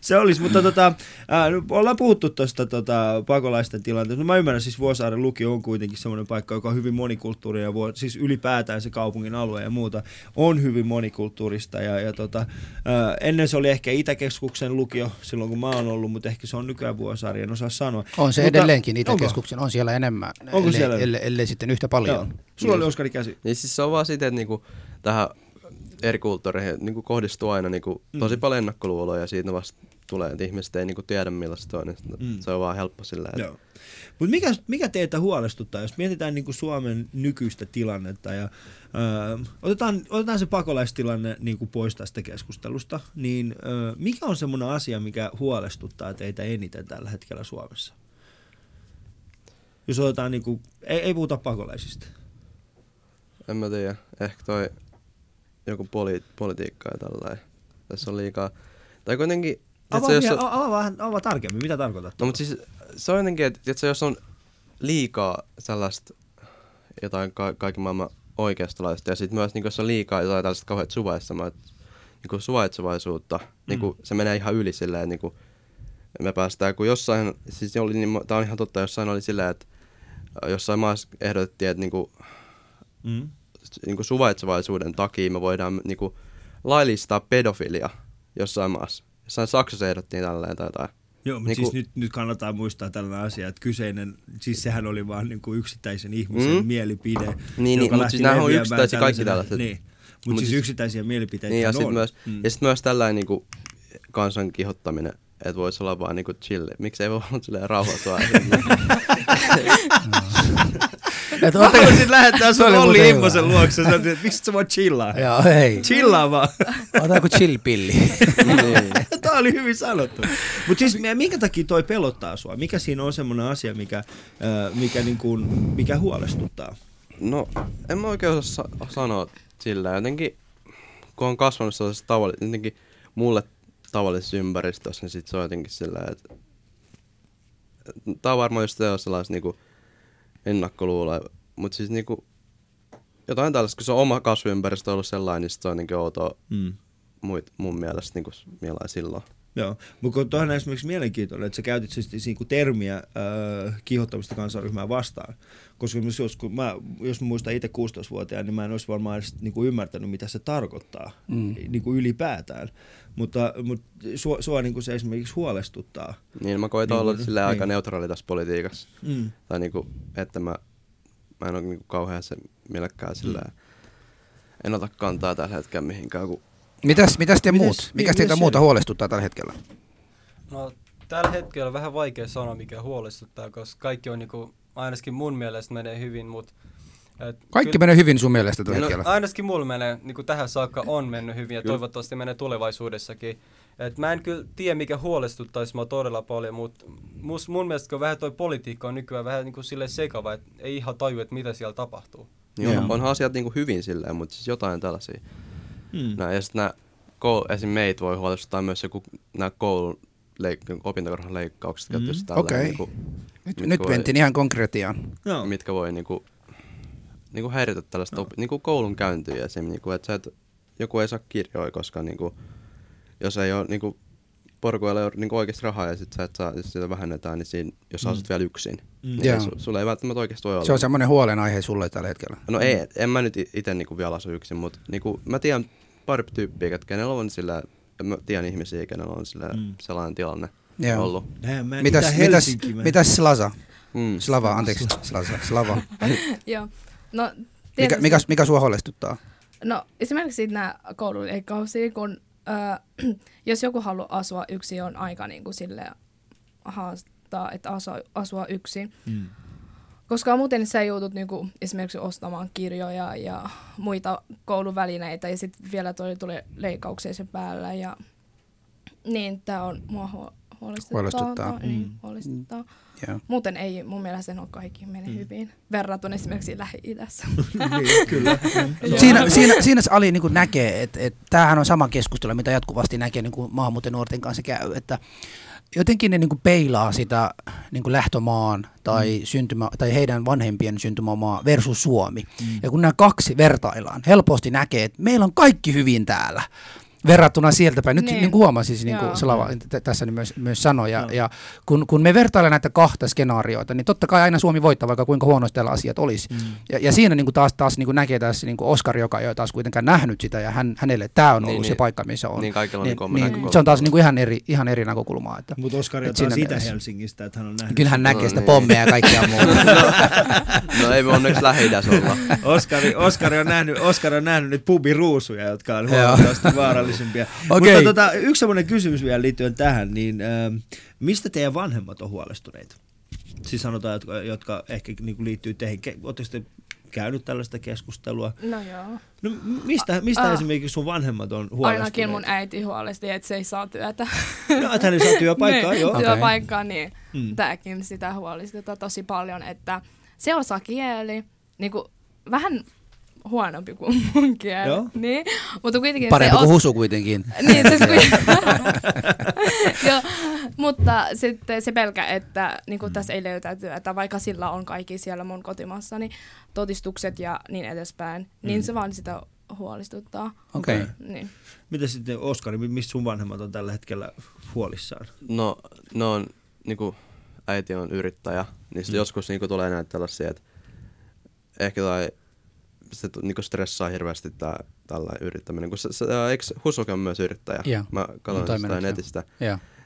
Se olisi, mutta tota, ää, nyt ollaan puhuttu tuosta tota, pakolaisten tilanteesta. No, mä ymmärrän, siis Vuosaaren lukio on kuitenkin semmoinen paikka, joka on hyvin monikulttuurinen ja vuo, siis ylipäätään se kaupungin alue ja muuta on hyvin monikulttuurista. Ja, ja tota, ää, ennen se oli ehkä Itäkeskuksen lukio silloin, kun mä oon ollut, mutta ehkä se on nykyään Vuosaari, en osaa sanoa. On se Mutta- edelleenkin, onko? Itäkeskuksen on siellä enemmän, Onko ellei, siellä? ellei, ellei sitten yhtä paljon. Joo. Sulla oli Oskari käsi. Niin siis se on vaan sitä, että niinku, tähän eri kulttuureihin niinku kohdistuu aina niinku, tosi paljon ennakkoluuloja ja siitä vasta tulee, että ihmiset ei niinku tiedä millaista se on. Niin Mm. Se on vaan helppo sillä, että Joo. Mutta mikä, mikä teitä huolestuttaa, jos mietitään niinku Suomen nykyistä tilannetta ja öö, otetaan, otetaan se pakolaistilanne niinku pois tästä keskustelusta, niin öö, mikä on semmoinen asia, mikä huolestuttaa teitä eniten tällä hetkellä Suomessa? Jos otetaan, niinku, ei, ei puhuta pakolaisista. en mä tiedä, ehkä toi joku poli, politiikka ja tällainen. Tässä on liikaa, tai kuitenkin, Avaa, jos on, avaa, vähän, avaa tarkemmin, mitä tarkoitat? no mutta siis se on jotenkin, että tiedätkö, jos on liikaa sellaista jotain ka- kaiken maailman oikeastolaista ja sitten myös niin jos on liikaa jotain tällaista kauheat niin suvaitsevaisuutta, mm. niin kuin, se menee ihan yli silleen, niin kuin, me päästään, kun jossain, siis oli, niin, tämä on ihan totta, jossain oli silleen, että jossain maassa ehdotettiin, että niin kuin, Mm. niin kuin suvaitsevaisuuden takia me voidaan niin kuin, laillistaa pedofilia jossain maassa. Jossain Saksassa ehdottiin tälleen tai jotain. Joo, mutta Niinku- siis nyt, nyt kannattaa muistaa tällainen asia, että kyseinen, siis sehän oli vaan niin kuin yksittäisen ihmisen Mm. mielipide, niin, joka mut lähti siis nämä on yksittäisiä kaikki tällaiset. Niin, mutta Mut siis siis- yksittäisiä mielipiteitä Niin, ja sitten myös, Mm. mm. ja sit myös tällainen niin kuin, kansan kihottaminen, että voisi olla vaan niinku chill. Miksi ei voi olla silleen rauhoitua? *laughs* Et Mä haluaisin lähettää sun oli Olli Immosen luokse, sä että miksi sä voit chillaa? Joo, hei. Chillaa vaan. Otetaanko chill-pilli? *laughs* Tämä oli hyvin sanottu. Mutta siis mi- minkä takia toi pelottaa sua? Mikä siinä on semmoinen asia, mikä, mikä, niin kuin, mikä huolestuttaa? No, en mä oikein osaa sa- sanoa sillä. Jotenkin, kun on kasvanut sellaisessa tavallisessa, jotenkin mulle tavallisessa ympäristössä, niin sit se on jotenkin sillä, että tää on varmaan just se sellaista niinku ennakkoluuloja, mutta siis niinku jotain tällaista, kun se on oma kasvuympäristö ollut sellainen, niin se on jotenkin outoa Mm. muit, mun mielestä niinku silloin. Joo, mutta tuohon on esimerkiksi mielenkiintoinen, että sä käytit siis niinku termiä äh, kiihottamista kansanryhmää vastaan. Koska jos, kun mä, jos mä muistan itse 16-vuotiaana, niin mä en olisi varmaan edes niinku ymmärtänyt, mitä se tarkoittaa mm. niinku ylipäätään. Mutta, mutta sua, sua niinku se esimerkiksi huolestuttaa. Niin, mä koitan Niin, olla niin. sille aika Niin. neutraali tässä politiikassa. Mm. Tai niinku, että mä, mä en ole niinku kauhean se mielekään sillä en ota kantaa tällä hetkellä mihinkään, kun Mitäs, mitäs te Mites- muut? Mikäs mi- teitä mites muuta huolestuttaa tällä hetkellä? No, tällä hetkellä on vähän vaikea sanoa, mikä huolestuttaa, koska kaikki on niinku, ainakin mun mielestä menee hyvin, mutta... et Kaikki kyllä- menee hyvin sun mielestä tällä No, hetkellä. ainakin mulla menee, niin kuin tähän saakka on mennyt hyvin ja Kyllä. toivottavasti menee tulevaisuudessakin. Et mä en kyllä tiedä, mikä huolestuttaisi mua todella paljon, mutta mus, mun mielestä kun vähän toi politiikka on nykyään vähän niin kuin sille sekava, että ei ihan taju, että mitä siellä tapahtuu. niin on, Joo. onhan asiat niinku hyvin silleen, mutta siis jotain tällaisia. Mm. Nää, ja sitten nämä, koul, esim. meitä voi huolestuttaa myös joku, nämä koulun leik- opintokorhan leikkaukset, Mm. Okei. niinku, Nyt, mitkä nyt voi- mentiin ihan konkretiaan. Joo. mitkä voi niinku, niinku häiritä tällaista op, niinku koulun käyntiä esim. Niinku, että et, joku ei saa kirjoja, koska niinku, jos ei ole niinku, porukoilla ei ole niinku oikeasti rahaa ja sit sä et saa, jos sitä vähennetään, niin siinä, jos sä Mm. asut vielä yksin, Mm. niin su, sulla ei välttämättä oikeasti olla. Se on semmoinen huolenaihe sulle tällä hetkellä. No ei, en mä nyt itse niinku vielä asu yksin, mutta niinku, mä tiedän pari tyyppiä, ketkä kenellä on sillä, mä tiedän ihmisiä, kenellä on sillä Mm. sellainen tilanne Joo. ollut. Näin, mä en Mitäs, itä mitäs, mä- mitäs Slasa? Mm. Slava, anteeksi. Slasa, Slava. *laughs* Joo. No, Mikä, mikä, mikä sua huolestuttaa? No esimerkiksi nämä koululeikkausia, kun äh, *clears throat* jos joku haluaa asua yksin, on aika niin kuin sille haastaa, että asua, asua yksin. Mm. Koska muuten sä joudut niin kuin, esimerkiksi ostamaan kirjoja ja muita kouluvälineitä ja sitten vielä toi tulee leikkauksia sen päällä. Ja, niin tämä on mua huolestuttaa. Huolestuttaa. Niin, Mm. huolestuttaa. Joo. Muuten ei mun mielestä ne on kaikki mene Mm. hyvin verrattuna esimerkiksi Lähi-idässä. *laughs* niin, kyllä. *laughs* Siinä, siinä, siinä se Ali niin näkee, että, että tämähän on sama keskustelu, mitä jatkuvasti näkee niin kuin maahanmuuttajanuorten kanssa käy, että jotenkin ne niin kuin peilaa sitä niin kuin lähtömaan tai, syntymä, tai heidän vanhempien syntymämaa versus Suomi. Mm. Ja kun nämä kaksi vertaillaan, helposti näkee, että meillä on kaikki hyvin täällä verrattuna sieltä päin. Nyt niin, Niin. niin kuin huomasi, siis niin kuin. Slava tässä myös, myös sanoi. Ja, ja kun, kun me vertaillaan näitä kahta skenaarioita, niin totta kai aina Suomi voittaa, vaikka kuinka huonosti täällä asiat olisi. Mm. Ja, ja siinä niin kuin taas, taas niin kuin näkee tässä niin kuin Oskar, joka ei ole taas kuitenkaan nähnyt sitä, ja hän, hänelle tämä on ollut Niin, se niin. paikka, missä on. Niin kaikilla on niin, niinku oma niin, näkökulma. se on taas niin kuin ihan, eri, ihan eri näkökulmaa. Että. Mutta Oskari on taas mielessä. Itä-Helsingistä, että hän on nähnyt. Kyllä hän näkee No sitä niin. pommeja ja kaikkea *laughs* muuta. No ei me onneksi lähi olla. Oskari, Oskari, on nähnyt, Oskari on nähnyt nyt pubiruusuja, jotka on huomattavasti vaarallisempia. Okei. Mutta tota, yksi semmoinen kysymys vielä liittyen tähän, niin äh, mistä teidän vanhemmat on huolestuneita? Siis sanotaan, jotka, jotka ehkä niinku liittyy teihin. Oletteko te käynyt tällaista keskustelua? No joo. No mistä, mistä Ah. esimerkiksi sun vanhemmat on huolestuneita? Ainakin mun äiti huolesti, että se ei saa työtä. No, että hän ei saa työpaikkaa, niin, joo. *laughs* Okei. työpaikkaa, niin Mm. tämäkin sitä huolestuttaa tosi paljon, että se osaa kieli, niin kuin, vähän huonompi kuin *laughs* mun kieli, Joo. niin, mutta kuitenkin Parempi se kuin os- husu kuitenkin. *laughs* niin, siis *laughs* Joo, mutta sitten se pelkä, että niin kuin tässä ei löytää työtä, vaikka sillä on kaikki siellä mun kotimaassani todistukset ja niin edespäin, niin Mm. se vaan sitä huolestuttaa. Okei. Okei. Niin. Mitä sitten, Oskari, mi- mistä sun vanhemmat on tällä hetkellä huolissaan? No, no on, niinku, äiti on yrittäjä, niin Mm. joskus niinku tulee näitä tällaisia, että ehkä tai se niinku stressaa hirveästi tää tällainen yrittäminen. Kun se, se, ää, eikö Husuke on myös yrittäjä? Joo, Mä on katson sitä toiminut, joo. netistä.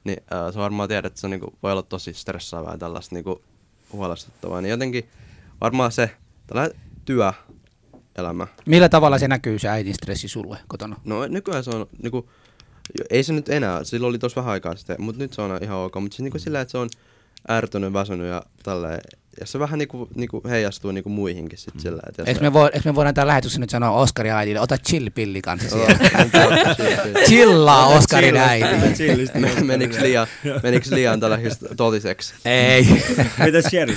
Niin äh, sä varmaan tiedät, että se on, niinku, voi olla tosi stressaavaa ja tällaista niinku, huolestuttavaa. Niin jotenkin varmaan se tällainen työelämä. Millä tavalla se näkyy se äitin stressi sulle kotona? No nykyään se on niinku, ei se nyt enää, silloin oli tosi vähän aikaa sitten, mutta nyt se on ihan ok. Mutta siis niinku sillä, että se on ärtynyt, väsynyt ja tälleen. Ja se vähän niinku, niinku heijastuu niinku muihinkin sit sillä. Että jos Eikö me, voi, eikö me voidaan täällä lähetyksessä nyt sanoa Oskarin äidille, ota chill-pilli kanssa siellä. *laughs* siellä. Chillaa Oskarin äiti. Meniks liian, meniks liian tällaiseksi totiseksi? Ei. *laughs* Mitä Sherry?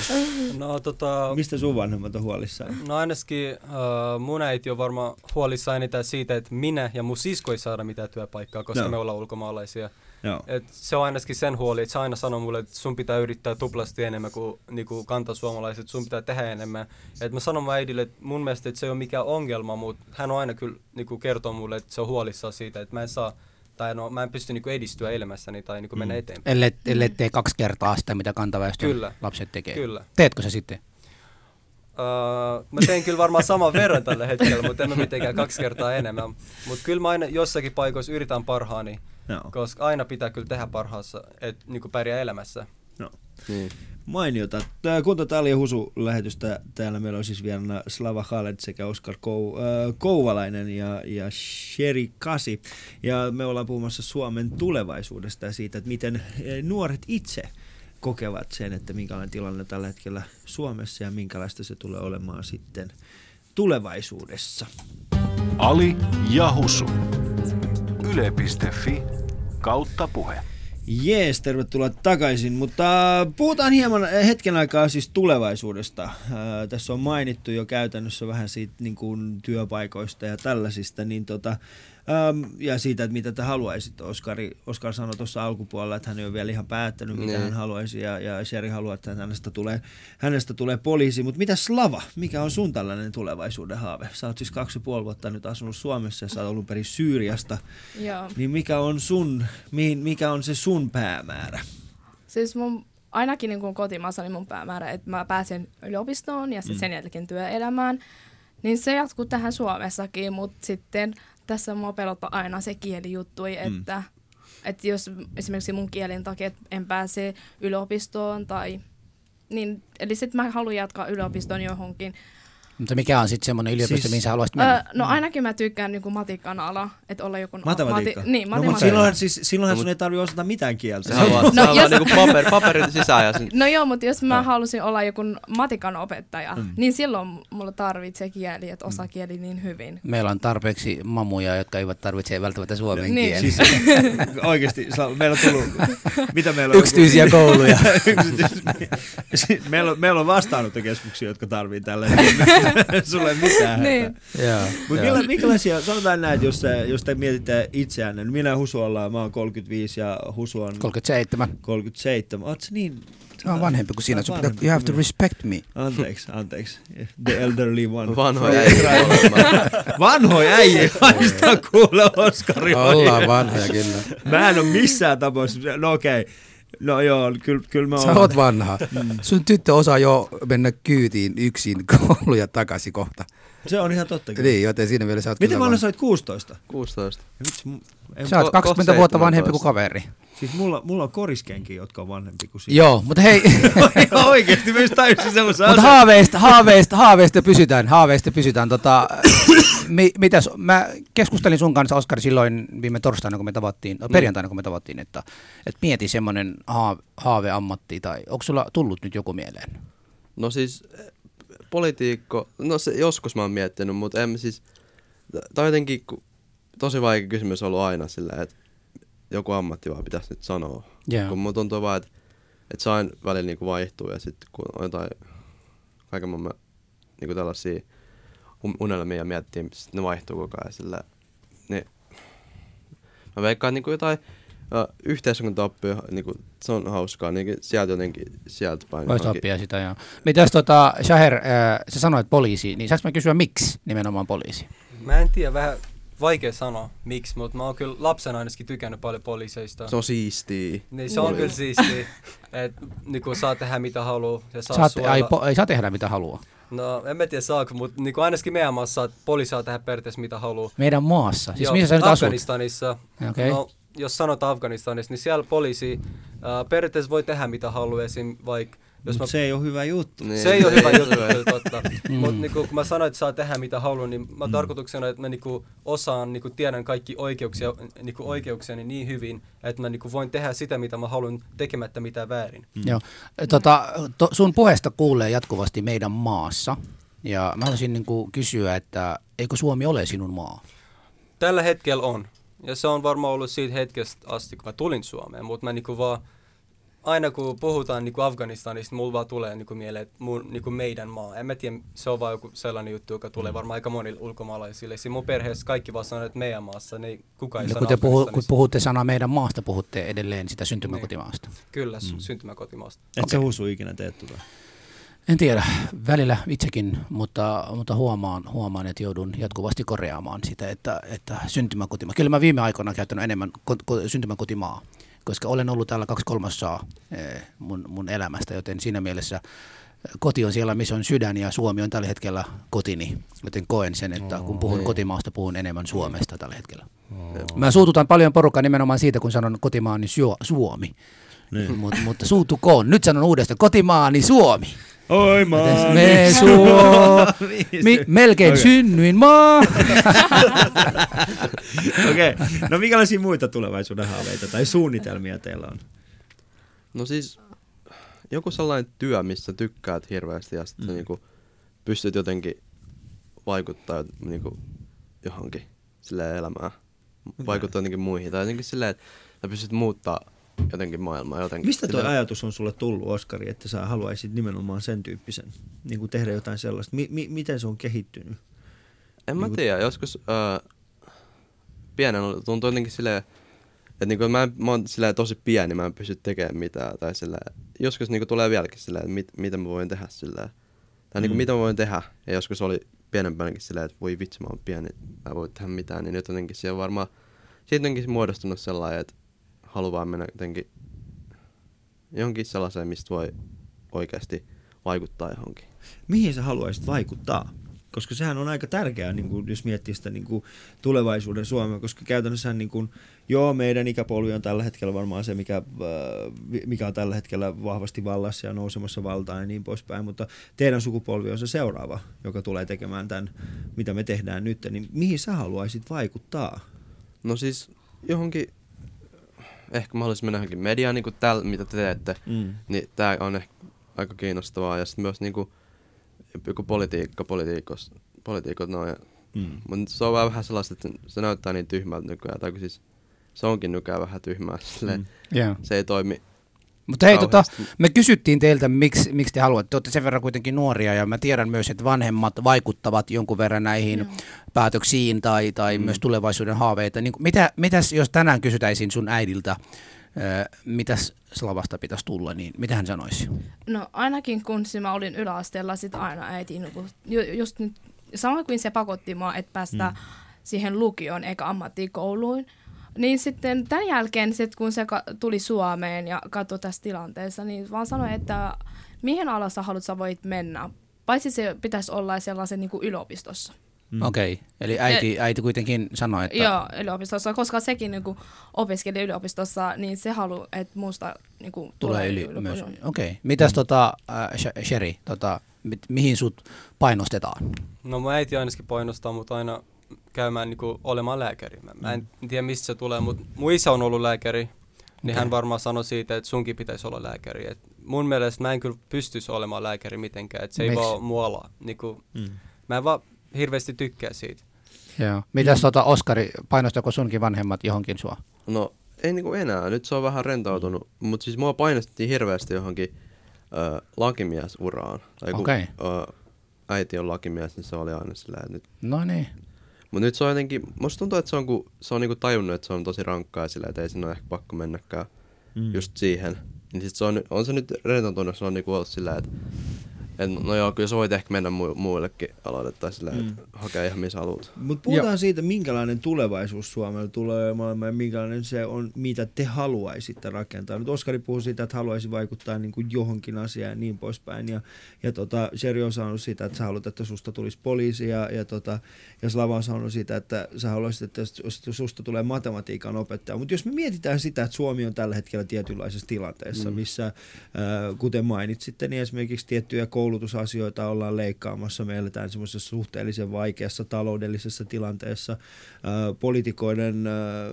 No tota, Mistä sun vanhemmat on huolissaan? no ainakin uh, mun äiti on varmaan huolissaan eniten siitä, että minä ja mun sisko ei saada mitään työpaikkaa, koska Joo. me ollaan ulkomaalaisia. Joo. Et se on ainakin sen huoli, että se aina sanoo mulle, että sun pitää yrittää tuplasti enemmän kuin niinku kantasuomalaiset, sun pitää tehdä enemmän. Et mä sanon mun äidille, että mun mielestä että se ei ole mikään ongelma, mutta hän on aina kyllä niinku kertoo mulle, että se on huolissaan siitä, että mä en saa tai no mä en pysty niinku edistyä elämässäni tai niinku mennä eteenpäin. Ellei, ellei tee kaksi kertaa sitä, mitä kantaväestön Kyllä. lapset tekee. Kyllä. Teetkö se sitten? Uh, mä teen kyllä varmaan saman verran tällä hetkellä, mutta en mä mitenkään kaksi kertaa enemmän. Mutta kyllä mä aina jossakin paikoissa yritän parhaani, Joo. koska aina pitää kyllä tehdä parhaassa, että niinku pärjää elämässä. No. Niin. Mainiota. Tää Kunta Tali ja Husu lähetystä. Täällä meillä on siis vieraana Slava Khaled sekä Oskar Kou, äh, Kouvalainen ja, ja Sherry Kasi. Ja me ollaan puhumassa Suomen tulevaisuudesta ja siitä, että miten eh, nuoret itse kokevat sen, että minkälainen tilanne tällä hetkellä Suomessa ja minkälaista se tulee olemaan sitten tulevaisuudessa. Ali ja Husu. Yle.fi kautta puhe. Jees, tervetuloa takaisin, mutta puhutaan hieman hetken aikaa siis tulevaisuudesta. Ää, tässä on mainittu jo käytännössä vähän siitä niin kuin työpaikoista ja tällaisista, niin tota, äm, ja siitä, että mitä te haluaisit. Oskari, Oskar sanoi tuossa alkupuolella, että hän ei ole vielä ihan päättänyt, mitä Niin. hän haluaisi, ja, ja Sherry haluaa, että hänestä tulee, hänestä tulee poliisi. Mutta mitä Slava, mikä on sun tällainen tulevaisuuden haave? Sä oot siis kaksi ja puoli vuotta nyt asunut Suomessa ja sä oot alun perin Syyriasta. Joo. Niin mikä on sun, mihin, mikä on se sun päämäärä? Siis mun, ainakin niin kuin kotimaassa oli mun päämäärä, että mä pääsen yliopistoon ja sitten sen jälkeen työelämään. Niin se jatkuu tähän Suomessakin, mutta sitten tässä mua pelottaa aina se kielijuttu, että, että jos esimerkiksi mun kielen takia en pääse yliopistoon tai... Niin, eli sitten mä haluan jatkaa yliopistoon johonkin. Mutta mikä on sitten semmoinen yliopisto, Siis, mihin sä haluaisit mennä? Öö, no ainakin mä tykkään niinku matikan ala, että olla joku... Matematiikka? Mati, niin, no, mutta matematiikka. silloinhan, siis, silloinhan No, sun ei tarvitse osata mitään kieltä. Se haluaa, no, No, jos- niinku paper, paperin sisään ja sen, No joo, mutta jos mä halusin olla joku matikan opettaja, mm. niin silloin mulla tarvitsee kieli, että osaa kieli niin hyvin. Meillä on tarpeeksi mamuja, jotka eivät tarvitse välttämättä suomen Niin. Siis, *laughs* oikeasti, meillä on tullut, mitä meillä on? Yksityisiä kouluja. *laughs* Yksityis- *laughs* Siis meillä, on, meillä on vastaanottokeskuksia, jotka tarvii tällä hetkellä. *laughs* Sulle ei mitään. Niin. Mutta millä, minkälaisia, sanotaan näin, että jos, te- jos te mietitte itseänne, niin minä Husu ollaan, mä oon 35 ja Husu on 37. 37. Oot niin... Mä oon vanhempi kuin sinä. Sun pitää, you have to respect me. Anteeksi, anteeksi. The elderly one. vanhoja ei olemaan. Vanhoja äijä, haista kuule Oskari. Ollaan vanhoja kyllä. Mä en ole missään tapauksessa, no okei. No joo, kyllä, kyllä mä Sä oon. oot vanha. *laughs* Sun tyttö osaa jo mennä kyytiin yksin *laughs* kouluja takaisin kohta. Se on ihan totta. kyllä. Niin, joten siinä mielessä sä oot Miten kyllä vanha vanha. sä olit 16? 16. Ja Vitsi, mu- en, Sä oot Ko- 20 kohta vuotta vanhempi kuin 17. kaveri. Siis mulla, mulla on koriskenki, jotka on vanhempi kuin sinä. Joo, mutta hei, *laughs* Ihan oikeesti, myös tajusin semmoisen mutta haaveista, haaveista, haaveista pysytään, haaveista pysytään. Tota, *coughs* mi, mitäs, mä keskustelin sun kanssa, Oskari, silloin viime torstaina, kun me tavattiin, no, perjantaina, kun me tavattiin, että, että mieti semmoinen haa, haaveammatti, tai onko sulla tullut nyt joku mieleen? No siis eh, politiikko, no se joskus mä oon miettinyt, mutta en mä siis, tai jotenkin tosi vaikea kysymys ollut aina sillä, että joku ammatti vaan pitäisi nyt sanoa. Joo. Kun mulla tuntuu vaan, että, että sain välillä niinku vaihtuu ja sitten kun on jotain kaiken maailman niinku tällaisia un- unelmia ja miettii, sit ne vaihtuu koko ajan sillä, niin mä veikkaan niinku jotain uh, yhteiskuntaoppia, niinku, se on hauskaa, niin sieltä jotenkin sieltä päin. Voisi oppia sitä, joo. Mitäs tota, Shaher, äh, sä sanoit poliisi, niin saanko mä kysyä miksi nimenomaan poliisi? Mä en tiedä, vähän vaikea sanoa miksi, mutta mä oon kyllä lapsena ainakin tykännyt paljon poliiseista. Se on siistiä. Niin se on kyllä siistiä, *laughs* että niinku saa tehdä mitä haluaa ja saa Saat, suojella. ai, po, ei saa tehdä mitä haluaa. No en mä tiedä saako, mutta niinku ainakin meidän maassa poliisi saa tehdä periaatteessa mitä haluaa. Meidän maassa. Siis Joo, missä sä nyt asut? Afganistanissa. Okei. No, jos sanot Afganistanissa, niin siellä poliisi äh, periaatteessa voi tehdä mitä haluaa, esim. vaikka jos mä se ei ole hyvä juttu. Niin. Se ei ole hyvä juttu, *laughs* kyllä totta. Mutta niinku, kun mä sanoin, että saa tehdä mitä haluan, niin mä tarkoituksena, että mä niinku osaan, niinku tiedän kaikki oikeuksia, niinku oikeuksiani niin hyvin, että mä niinku voin tehdä sitä, mitä mä haluan, tekemättä mitään väärin. Mm. Joo. Tota, to, sun puheesta kuulee jatkuvasti meidän maassa. Ja mä haluaisin niin kysyä, että eikö Suomi ole sinun maa? Tällä hetkellä on. Ja se on varmaan ollut siitä hetkestä asti, kun mä tulin Suomeen. Mutta mä niinku vaan, aina kun puhutaan niinku Afganistanista, mulla vaan tulee niinku mieleen, että mun, niinku meidän maa. En mä tiedä, se on vaan joku sellainen juttu, joka tulee varmaan aika monille ulkomaalaisille. Siinä mun perheessä kaikki vaan sanoo, että meidän maassa, ne ei, kukaan ei No, kun, te puhu, kun puhutte sanaa meidän maasta, puhutte edelleen sitä syntymäkotimaasta. Kyllä, mm. syntymäkotimaasta. Et sä husu ikinä teet tota. En tiedä, välillä itsekin, mutta, mutta huomaan, huomaan, että joudun jatkuvasti korjaamaan sitä, että, että syntymäkotimaa. Kyllä mä viime aikoina käyttänyt enemmän ko, ko, syntymäkotimaa, koska olen ollut täällä kaksi kolmasosaa eh, mun, mun elämästä, joten siinä mielessä koti on siellä, missä on sydän ja Suomi on tällä hetkellä kotini. Joten koen sen, että kun puhun kotimaasta, puhun enemmän Suomesta tällä hetkellä. Mä suututan paljon porukkaa nimenomaan siitä, kun sanon kotimaani Suo- Suomi. Niin. Mut, mutta suutukoon. Nyt sanon uudestaan kotimaani Suomi. Oi maa. Me Suomi, melkein Okei. synnyin maa. *laughs* Okei, no minkälaisia muita tulevaisuuden haaveita tai suunnitelmia teillä on? No siis joku sellainen työ, missä tykkäät hirveästi ja sitten mm. niinku pystyt jotenkin vaikuttaa niinku johonkin sille elämään. Vaikuttaa jotenkin muihin tai jotenkin silleen, että pystyt muuttaa jotenkin maailmaa jotenkin. Mistä tuo ajatus on sulle tullut, Oskari, että sä haluaisit nimenomaan sen tyyppisen, niin kuin tehdä jotain sellaista? Mi- mi- miten se on kehittynyt? En mä Niinku- tiedä, joskus öö, pienen tuntuu jotenkin silleen, että niinku mä, en- mä oon silleen tosi pieni, mä en pysty tekemään mitään. Tai silleen, joskus niinku tulee vieläkin silleen, että mit, mitä mä voin tehdä silleen. Tai niinku Mm. mitä mä voin tehdä. Ja joskus oli pienempänäkin silleen, että voi vitsi, mä oon pieni, mä en voi tehdä mitään. Niin nyt jotenkin se on varmaan, siitä onkin muodostunut sellainen, että haluaa mennä jotenkin johonkin sellaiseen, mistä voi oikeasti vaikuttaa johonkin. Mihin sä haluaisit vaikuttaa? Koska sehän on aika tärkeää, niin kuin, jos miettii sitä niin kuin, tulevaisuuden Suomea, koska käytännössä niin kuin, joo, meidän ikäpolvi on tällä hetkellä varmaan se, mikä, äh, mikä on tällä hetkellä vahvasti vallassa ja nousemassa valtaan ja niin poispäin, mutta teidän sukupolvi on se seuraava, joka tulee tekemään tämän, mitä me tehdään nyt, niin mihin sä haluaisit vaikuttaa? No siis johonkin, ehkä mä haluaisin mennä johonkin mediaan, niin kuin tällä, mitä te teette, Mm. niin tää on ehkä aika kiinnostavaa. Ja sitten myös niinku, joku politiikka, politiikos, politiikot noin. Mm. Mutta se on vähän, vähän sellaista, että se näyttää niin tyhmältä nykyään. Tai siis se onkin nykyään vähän tyhmää. Silleen, mm. Yeah. Se ei toimi. Mutta hei, tota, me kysyttiin teiltä, miksi, miksi te haluatte. Te olette sen verran kuitenkin nuoria ja mä tiedän myös, että vanhemmat vaikuttavat jonkun verran näihin Joo. päätöksiin tai, tai mm. myös tulevaisuuden haaveita. Niin, mitä, mitäs, jos tänään kysytäisiin sun äidiltä, äh, mitäs Slavasta pitäisi tulla, niin mitä hän sanoisi? No ainakin kun se mä olin yläasteella, sit aina äiti niinku, ju, just nyt, samoin kuin se pakotti mua, että päästä mm. siihen lukioon eikä ammattikouluun. Niin sitten tämän jälkeen, sit kun se tuli Suomeen ja katsoi tässä tilanteessa, niin vaan sanoi, että mihin ala sä haluat, sä voit mennä. Paitsi se pitäisi olla sellaisen niin kuin yliopistossa. Mm. Okei, okay. eli äiti, äiti kuitenkin sanoi, että... Joo, yliopistossa, koska sekin niin kuin, opiskeli yliopistossa, niin se haluaa, että muusta niin kuin, Tulee yli yliopistoon. myös. Okei. Okay. Mitäs tota, äh, Sh- Sherry, tota, mi- mihin sut painostetaan? No mun äiti ainakin painostaa mut aina käymään niinku olemaan lääkäri. Mä, mä en tiedä mistä se tulee, mutta mun isä on ollut lääkäri, niin Okei. hän varmaan sanoi siitä, että sunkin pitäisi olla lääkäri. Et mun mielestä mä en kyllä pystyisi olemaan lääkäri mitenkään, että se ei Miksi? vaan muualla. Niinku, Mm. mä en vaan hirveästi tykkää siitä. Joo. Mitäs tota, Oskari, painostako sunkin vanhemmat johonkin sua? No ei niinku enää. Nyt se on vähän rentoutunut. Mutta siis mua painostettiin hirveästi johonkin ö, lakimiesuraan. Tai kun Okei. ö, äiti on lakimies, niin se oli aina sillä, että nyt No niin. Mutta nyt se on jotenkin, musta tuntuu, että se on, kun, se on niinku tajunnut, että se on tosi rankkaa sillä, että ei sinne ole ehkä pakko mennäkään Mm. just siihen. Niin sit se on, on se nyt rentoutunut, se on niinku ollut sillä, että et, no joo, kyllä sä voit ehkä mennä mu- muillekin aloille tai sillä, Mm. hakea ihan missä haluat. Mutta puhutaan siitä, minkälainen tulevaisuus Suomella tulee olemaan ja minkälainen se on, mitä te haluaisitte rakentaa. Nyt Oskari puhui siitä, että haluaisi vaikuttaa niin kuin johonkin asiaan ja niin poispäin. Ja, ja tota, Seri on sanonut siitä, että sä haluat, että susta tulisi poliisi ja, ja, tota, ja Slava on sanonut siitä, että sä haluaisit, että susta tulee matematiikan opettaja. Mutta jos me mietitään sitä, että Suomi on tällä hetkellä tietynlaisessa tilanteessa, mm. missä, äh, kuten mainitsitte, niin esimerkiksi tiettyjä koulutusasioita ollaan leikkaamassa. Me eletään semmoisessa suhteellisen vaikeassa taloudellisessa tilanteessa. Poliitikoiden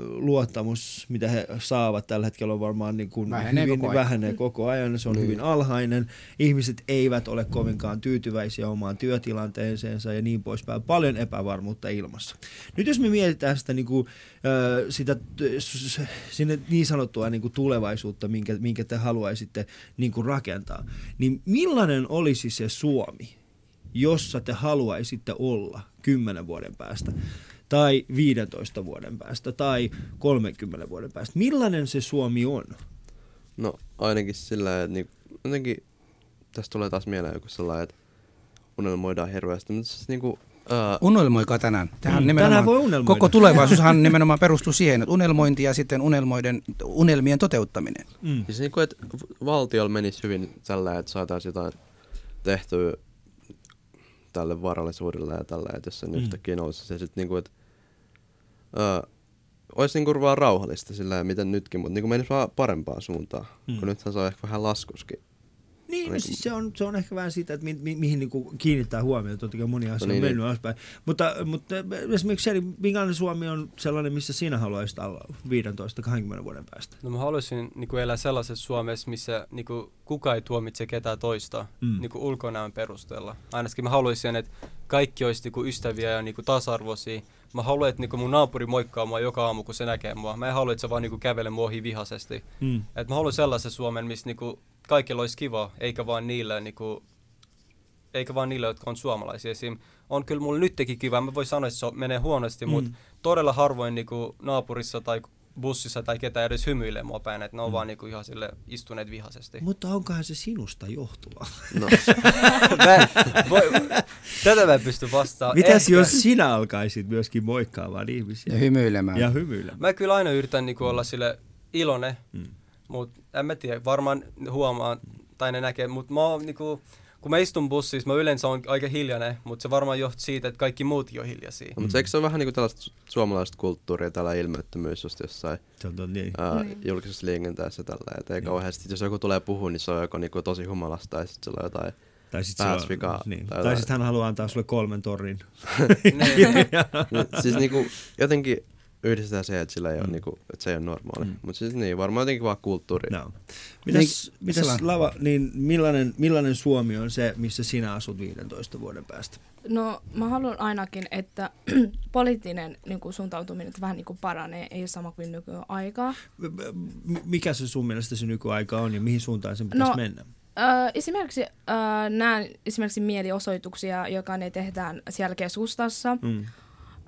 luottamus, mitä he saavat tällä hetkellä on varmaan niin kuin Vähenee hyvin, koko ajan. vähenee koko ajan. Se on Niin. hyvin alhainen. Ihmiset eivät ole kovinkaan tyytyväisiä omaan työtilanteeseensa ja niin poispäin. Paljon epävarmuutta ilmassa. Nyt jos me mietitään sitä, niin kuin, sitä sinne niin sanottua niin kuin tulevaisuutta, minkä, minkä te haluaisitte niin kuin rakentaa, niin millainen olisi se Suomi, jossa te haluaisitte olla kymmenen vuoden päästä? tai 15 vuoden päästä tai 30 vuoden päästä. Millainen se Suomi on? No ainakin sillä, että niinku, jotenkin tästä tulee taas mieleen joku sellainen, että unelmoidaan hirveästi, mutta siis niinku, ää, Unelmoikaa tänään. Tähän Mm, nimenomaan, tänään voi unelmoida. Koko tulevaisuushan *laughs* nimenomaan perustuu siihen, että unelmointi ja sitten unelmoiden, unelmien toteuttaminen. Mm. siis niinku, että v- valtiolla menisi hyvin tällä, että saataisiin jotain tehtyä tälle varallisuudelle ja tällä, että jos se Mm. yhtäkkiä nousisi. Ja sitten niinku, että ää, olisi niinku vaan rauhallista sillä miten nytkin, mutta niinku menisi vaan parempaan suuntaan. Mm. Kun nythän se on ehkä vähän laskuskin. Niin, no Niin siis kuin- se on, se on ehkä vähän siitä, että mi, mi, mihin niinku kiinnittää huomiota. Totta kai moni asia No on niin, mennyt alaspäin. Mutta, mutta esimerkiksi Seri, minkälainen Suomi on sellainen, missä sinä haluaisit olla 15-20 vuoden päästä? No mä haluaisin niinku elää sellaisessa Suomessa, missä niinku kukaan ei tuomitse ketään toista Mm. mm. niinku ulkonäön perusteella. Ainakin mä haluaisin, että kaikki olisi niinku ystäviä ja niinku tasa-arvoisia. Mä haluan, että niinku mun naapuri moikkaa mua joka aamu, kun se näkee mua. Mä en halua, että se vaan niinku kävelee mua ohi vihaisesti. Mm. Et mä haluan sellaisen Suomen, missä niinku kaikilla olisi kiva, eikä vaan niille, niinku, eikä vaan niille, jotka on suomalaisia. Esim. on kyllä mulla nytkin kiva, mä voin sanoa, että se menee huonosti, mm. mutta todella harvoin niinku naapurissa tai bussissa tai ketään edes hymyilee mua päin, että ne on mm. vaan niinku ihan sille istuneet vihaisesti. Mutta onkohan se sinusta johtuva? No, *laughs* mä voi, tätä mä en pysty vastaamaan. Mitäs Ehkä- jos sinä alkaisit myöskin moikkaamaan ihmisiä? Ja hymyilemään. ja hymyilemään? Mä kyllä aina yritän niinku olla sille iloinen, Mm. mutta en mä tiedä, varmaan huomaa tai ne näkee, mutta mä oon niinku, kun mä istun bussissa, mä yleensä on aika hiljainen, mutta se varmaan johtuu siitä, että kaikki muutkin on hiljaisia. no, mutta eikö se ole vähän niinku tällaista su- suomalaista kulttuuria, tällä ilmeettömyys just jossain Se on niin. ää, Niin. julkisessa liikenteessä tällä, että ei Niin. kauheasti, jos joku tulee puhua, niin se on joko niinku tosi humalasta tai sitten sillä on jotain Tai sit, pääsvikaa se on, niin. tai tai sit hän haluaa antaa sulle kolmen torrin. *laughs* *laughs* Niin. Siis niinku, jotenkin yhdistetään se, että, sillä ei ole, Mm. niinku, että se ei ole normaali. Mm. Mm. Mutta siis niin, varmaan jotenkin vaan kulttuuri. No. Mitäs, Niin, mitäs sellainen- Lava, niin millainen, millainen Suomi on se, missä sinä asut 15 vuoden päästä? No mä haluan ainakin, että *clears throat* poliittinen niin kuin, suuntautuminen vähän niin kuin, paranee, ei ole sama kuin nykyaikaa. M- Mikä se sun mielestä se nykyaika on ja mihin suuntaan sen pitäisi No, mennä? Öö, esimerkiksi öö, näen esimerkiksi mieliosoituksia, joka ne tehdään siellä keskustassa. Mm.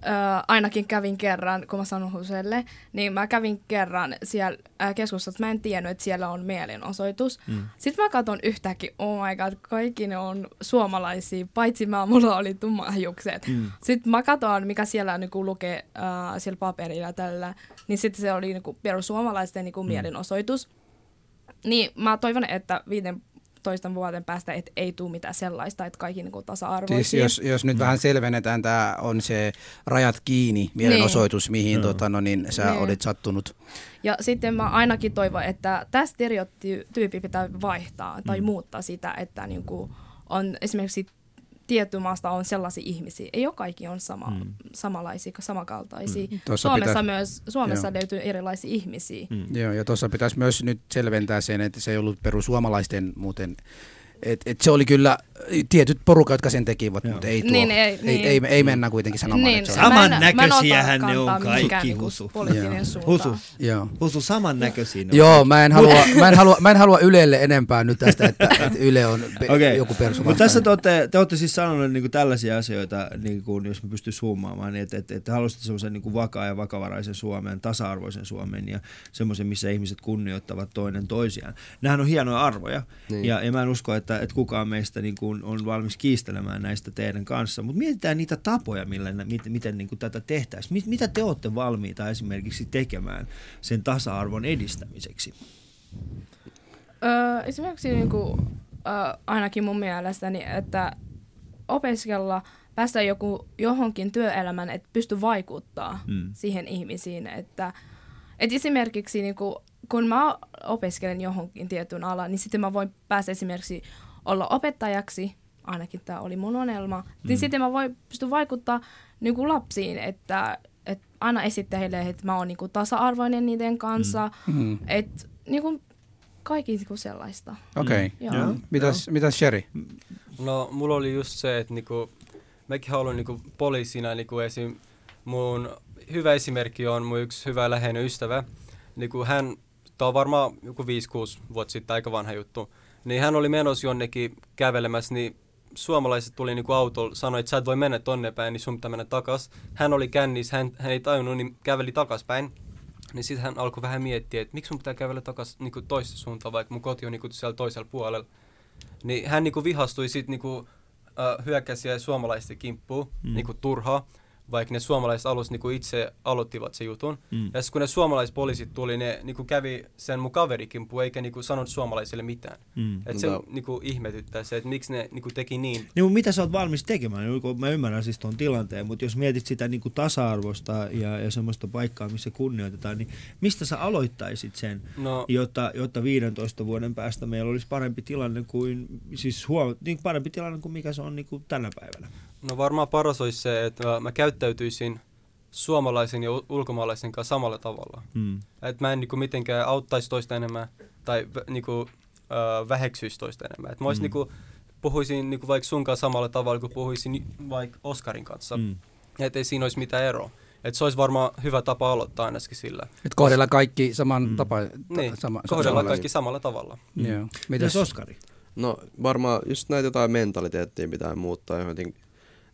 Öö, ainakin kävin kerran, kun mä sanon Huselle, niin mä kävin kerran siellä ää, keskustassa. Mä en tiennyt, että siellä on mielenosoitus. Mm. Sitten mä katson yhtäkkiä, oh my god, kaikki ne on suomalaisia, paitsi mä, mulla oli tummahiukset. Mm. Sitten mä katson, mikä siellä niinku lukee äh, siellä paperilla tällä, niin sitten se oli niinku perussuomalaisten niinku Mm. mielenosoitus. Niin mä toivon, että 15 vuoden päästä et ei tule mitään sellaista, että kaikki niinku tasa-arvoisia. Siis jos, jos nyt vähän selvennetään, tämä on se rajat kiinni mielenosoitus, mihin Joo. tota, no niin, sä Niin. olit sattunut. Ja sitten mä ainakin toivon, että tämä stereotyyppi pitää vaihtaa tai Mm. muuttaa sitä, että niinku on esimerkiksi tietty maasta on sellaisia ihmisiä. Ei ole kaikki on sama, Mm. samanlaisia, samankaltaisia. Mm. Tuossa Suomessa pitää- myös, Suomessa Joo. löytyy erilaisia ihmisiä. Mm. Joo, ja tuossa pitäisi myös nyt selventää sen, että se ei ollut perussuomalaisten muuten, että et se oli kyllä tietyt porukat, jotka sen tekivät, Joo. mutta ei, tuo, Niin, ei- ei, niin. ei, ei, mennä kuitenkin sanomaan, Niin, että se mä mä Samannäköisiähän ne on kaikki, niinku Husu. Joo. Husu, Joo. Husu samannäköisiä. ne on. Joo, mä en, halua, mä, en halua, mä en halua Ylelle enempää nyt tästä, että, *laughs* että Yle on pe- Okei. joku perussuomalainen. Mutta tässä te olette, te olette siis sanoneet niin tällaisia asioita, niin kuin, jos me pystyisi huomaamaan, niin että, että, että haluaisitte semmoisen niin vakaa ja vakavaraisen Suomen, tasa-arvoisen Suomen ja semmoisen, missä ihmiset kunnioittavat toinen toisiaan. Nämähän on hienoja arvoja Niin. ja, ja mä en usko, että, että kukaan meistä niin kuin, on valmis kiistelemään näistä teidän kanssa, mutta mietitään niitä tapoja, millä, miten, miten niin kuin tätä tehtäisiin. Mit, mitä te olette valmiita esimerkiksi tekemään sen tasa-arvon edistämiseksi? Öö, esimerkiksi niinku, öö, ainakin mun mielestäni, että opiskella päästä joku johonkin työelämään, että pysty vaikuttaa Mm. siihen ihmisiin. Että, et esimerkiksi niinku, kun mä opiskelen johonkin tietyn alan, niin sitten mä voin päästä esimerkiksi olla opettajaksi, ainakin tämä oli mun unelma, mm. niin sitten mä voin pysty vaikuttaa niinku lapsiin, että et aina esittää heille, että mä oon niinku tasa-arvoinen niiden kanssa, Mm. että niinku, kaikki niinku sellaista. Okei. Okay. Joo. Mitäs, mitäs Sherry? No, mulla oli just se, että niinku, mäkin haluan niinku poliisina niinku esim. Mun hyvä esimerkki on mun yksi hyvä läheinen ystävä. Niinku hän, tää on varmaan joku 5-6 vuotta sitten, aika vanha juttu. Niin hän oli menossa jonnekin kävelemässä, niin suomalaiset tuli niinku autolla, sanoi, että sä et voi mennä tonne päin, niin sun pitää mennä takas. Hän oli kännissä, hän, hän ei tajunnut, niin käveli takaspäin. Niin sitten hän alkoi vähän miettiä, että miksi mun pitää kävellä takas niinku toista suuntaan, vaikka mun koti on niinku siellä toisella puolella. niin hän niinku vihastui sit niinku, äh, hyökkäsi suomalaisten kimppuun mm. niinku turhaa, vaikka ne suomalaiset alus niinku itse aloittivat sen jutun. Mm. Ja sitten kun ne suomalaispoliisit tuli, ne niinku kävi sen mun kaverikimpu eikä niinku sanonut suomalaisille mitään. Mm. Et se No. niinku ihmetyttää se, että miksi ne niinku teki niin. Niin, mutta mitä sä oot valmis tekemään? Niin, Mä ymmärrän siis tuon tilanteen, mutta jos mietit sitä niin kuin tasa-arvosta ja, ja semmoista paikkaa, missä kunnioitetaan, niin mistä sä aloittaisit sen, No, jotta, jotta 15 vuoden päästä meillä olisi parempi tilanne kuin, siis huom- niin parempi tilanne kuin mikä se on niin kuin tänä päivänä? No varmaan paras olisi se, että mä käyttäytyisin suomalaisen ja ulkomaalaisen kanssa samalla tavalla. Mm. Että mä en niinku mitenkään auttaisi toista enemmän tai niinku, äh, väheksyisi toista enemmän. Että mä Mm. mm. niinku, puhuisin niinku vaikka sun kanssa samalla tavalla kuin puhuisin vaikka Oskarin kanssa. Mm. Mm. Että ei siinä olisi mitään eroa. Että se olisi varmaan hyvä tapa aloittaa ainakin sillä. Että kohdella kaikki saman Mm. tapa. Niin, sama, kohdella samalla- kaikki samalla tavalla. Mm. Joo. Mitäs Mitäs Oskari? No varmaan just näitä jotain mentaliteettia pitää muuttaa johonkin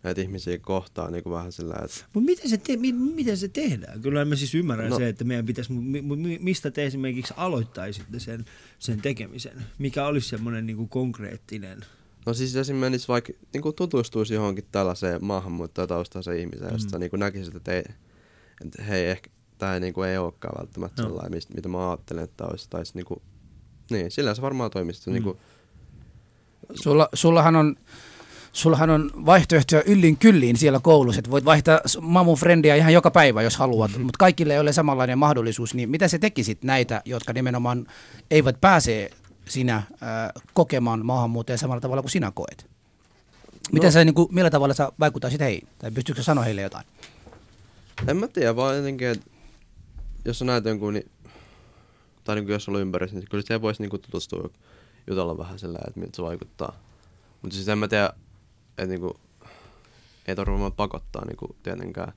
näitä ihmisiä kohtaan niin kuin vähän sillä, että Mutta miten, se te, mi, miten se tehdään? Kyllä mä siis ymmärrän no. No. se, että meidän pitäisi, mi, mi, mistä te esimerkiksi aloittaisitte sen, sen tekemisen? Mikä olisi semmoinen niin kuin konkreettinen? No siis esimerkiksi vaikka niin kuin tutustuisi johonkin tällaiseen maahanmuuttajataustaiseen ihmiseen, mm. Josta niin kuin näkisit, että, ei, että hei, ehkä tämä ei, niin kuin, ei olekaan välttämättä Joo. sellainen, mistä, mitä mä ajattelen, että olisi. Tai niin, kuin, niin, sillä se varmaan toimisi. Mm. Mm. Niin kuin, Sulla, sullahan on Sullahan on vaihtoehtoja yllin kylliin siellä koulussa, että voit vaihtaa mamun frendiä ihan joka päivä, jos haluat, mm-hmm. mutta kaikille ei ole samanlainen mahdollisuus, niin mitä se tekisit näitä, jotka nimenomaan eivät pääse sinä äh, kokemaan maahanmuuttajia samalla tavalla kuin sinä koet? Miten No. sä, niin kuin, millä tavalla sä vaikuttaisit heihin, tai pystyykö sä sanoa heille jotain? en mä tiedä, vaan jotenkin, että jos sä näet jonkun, niin, tai niin kuin jos on ympärissä, niin kyllä se voisi niin kuin tutustua jutella vähän sillä, että miltä se vaikuttaa. Mutta siis en mä tiedä, että niin kuin, ei tarvitse varmaan pakottaa niin kuin, tietenkään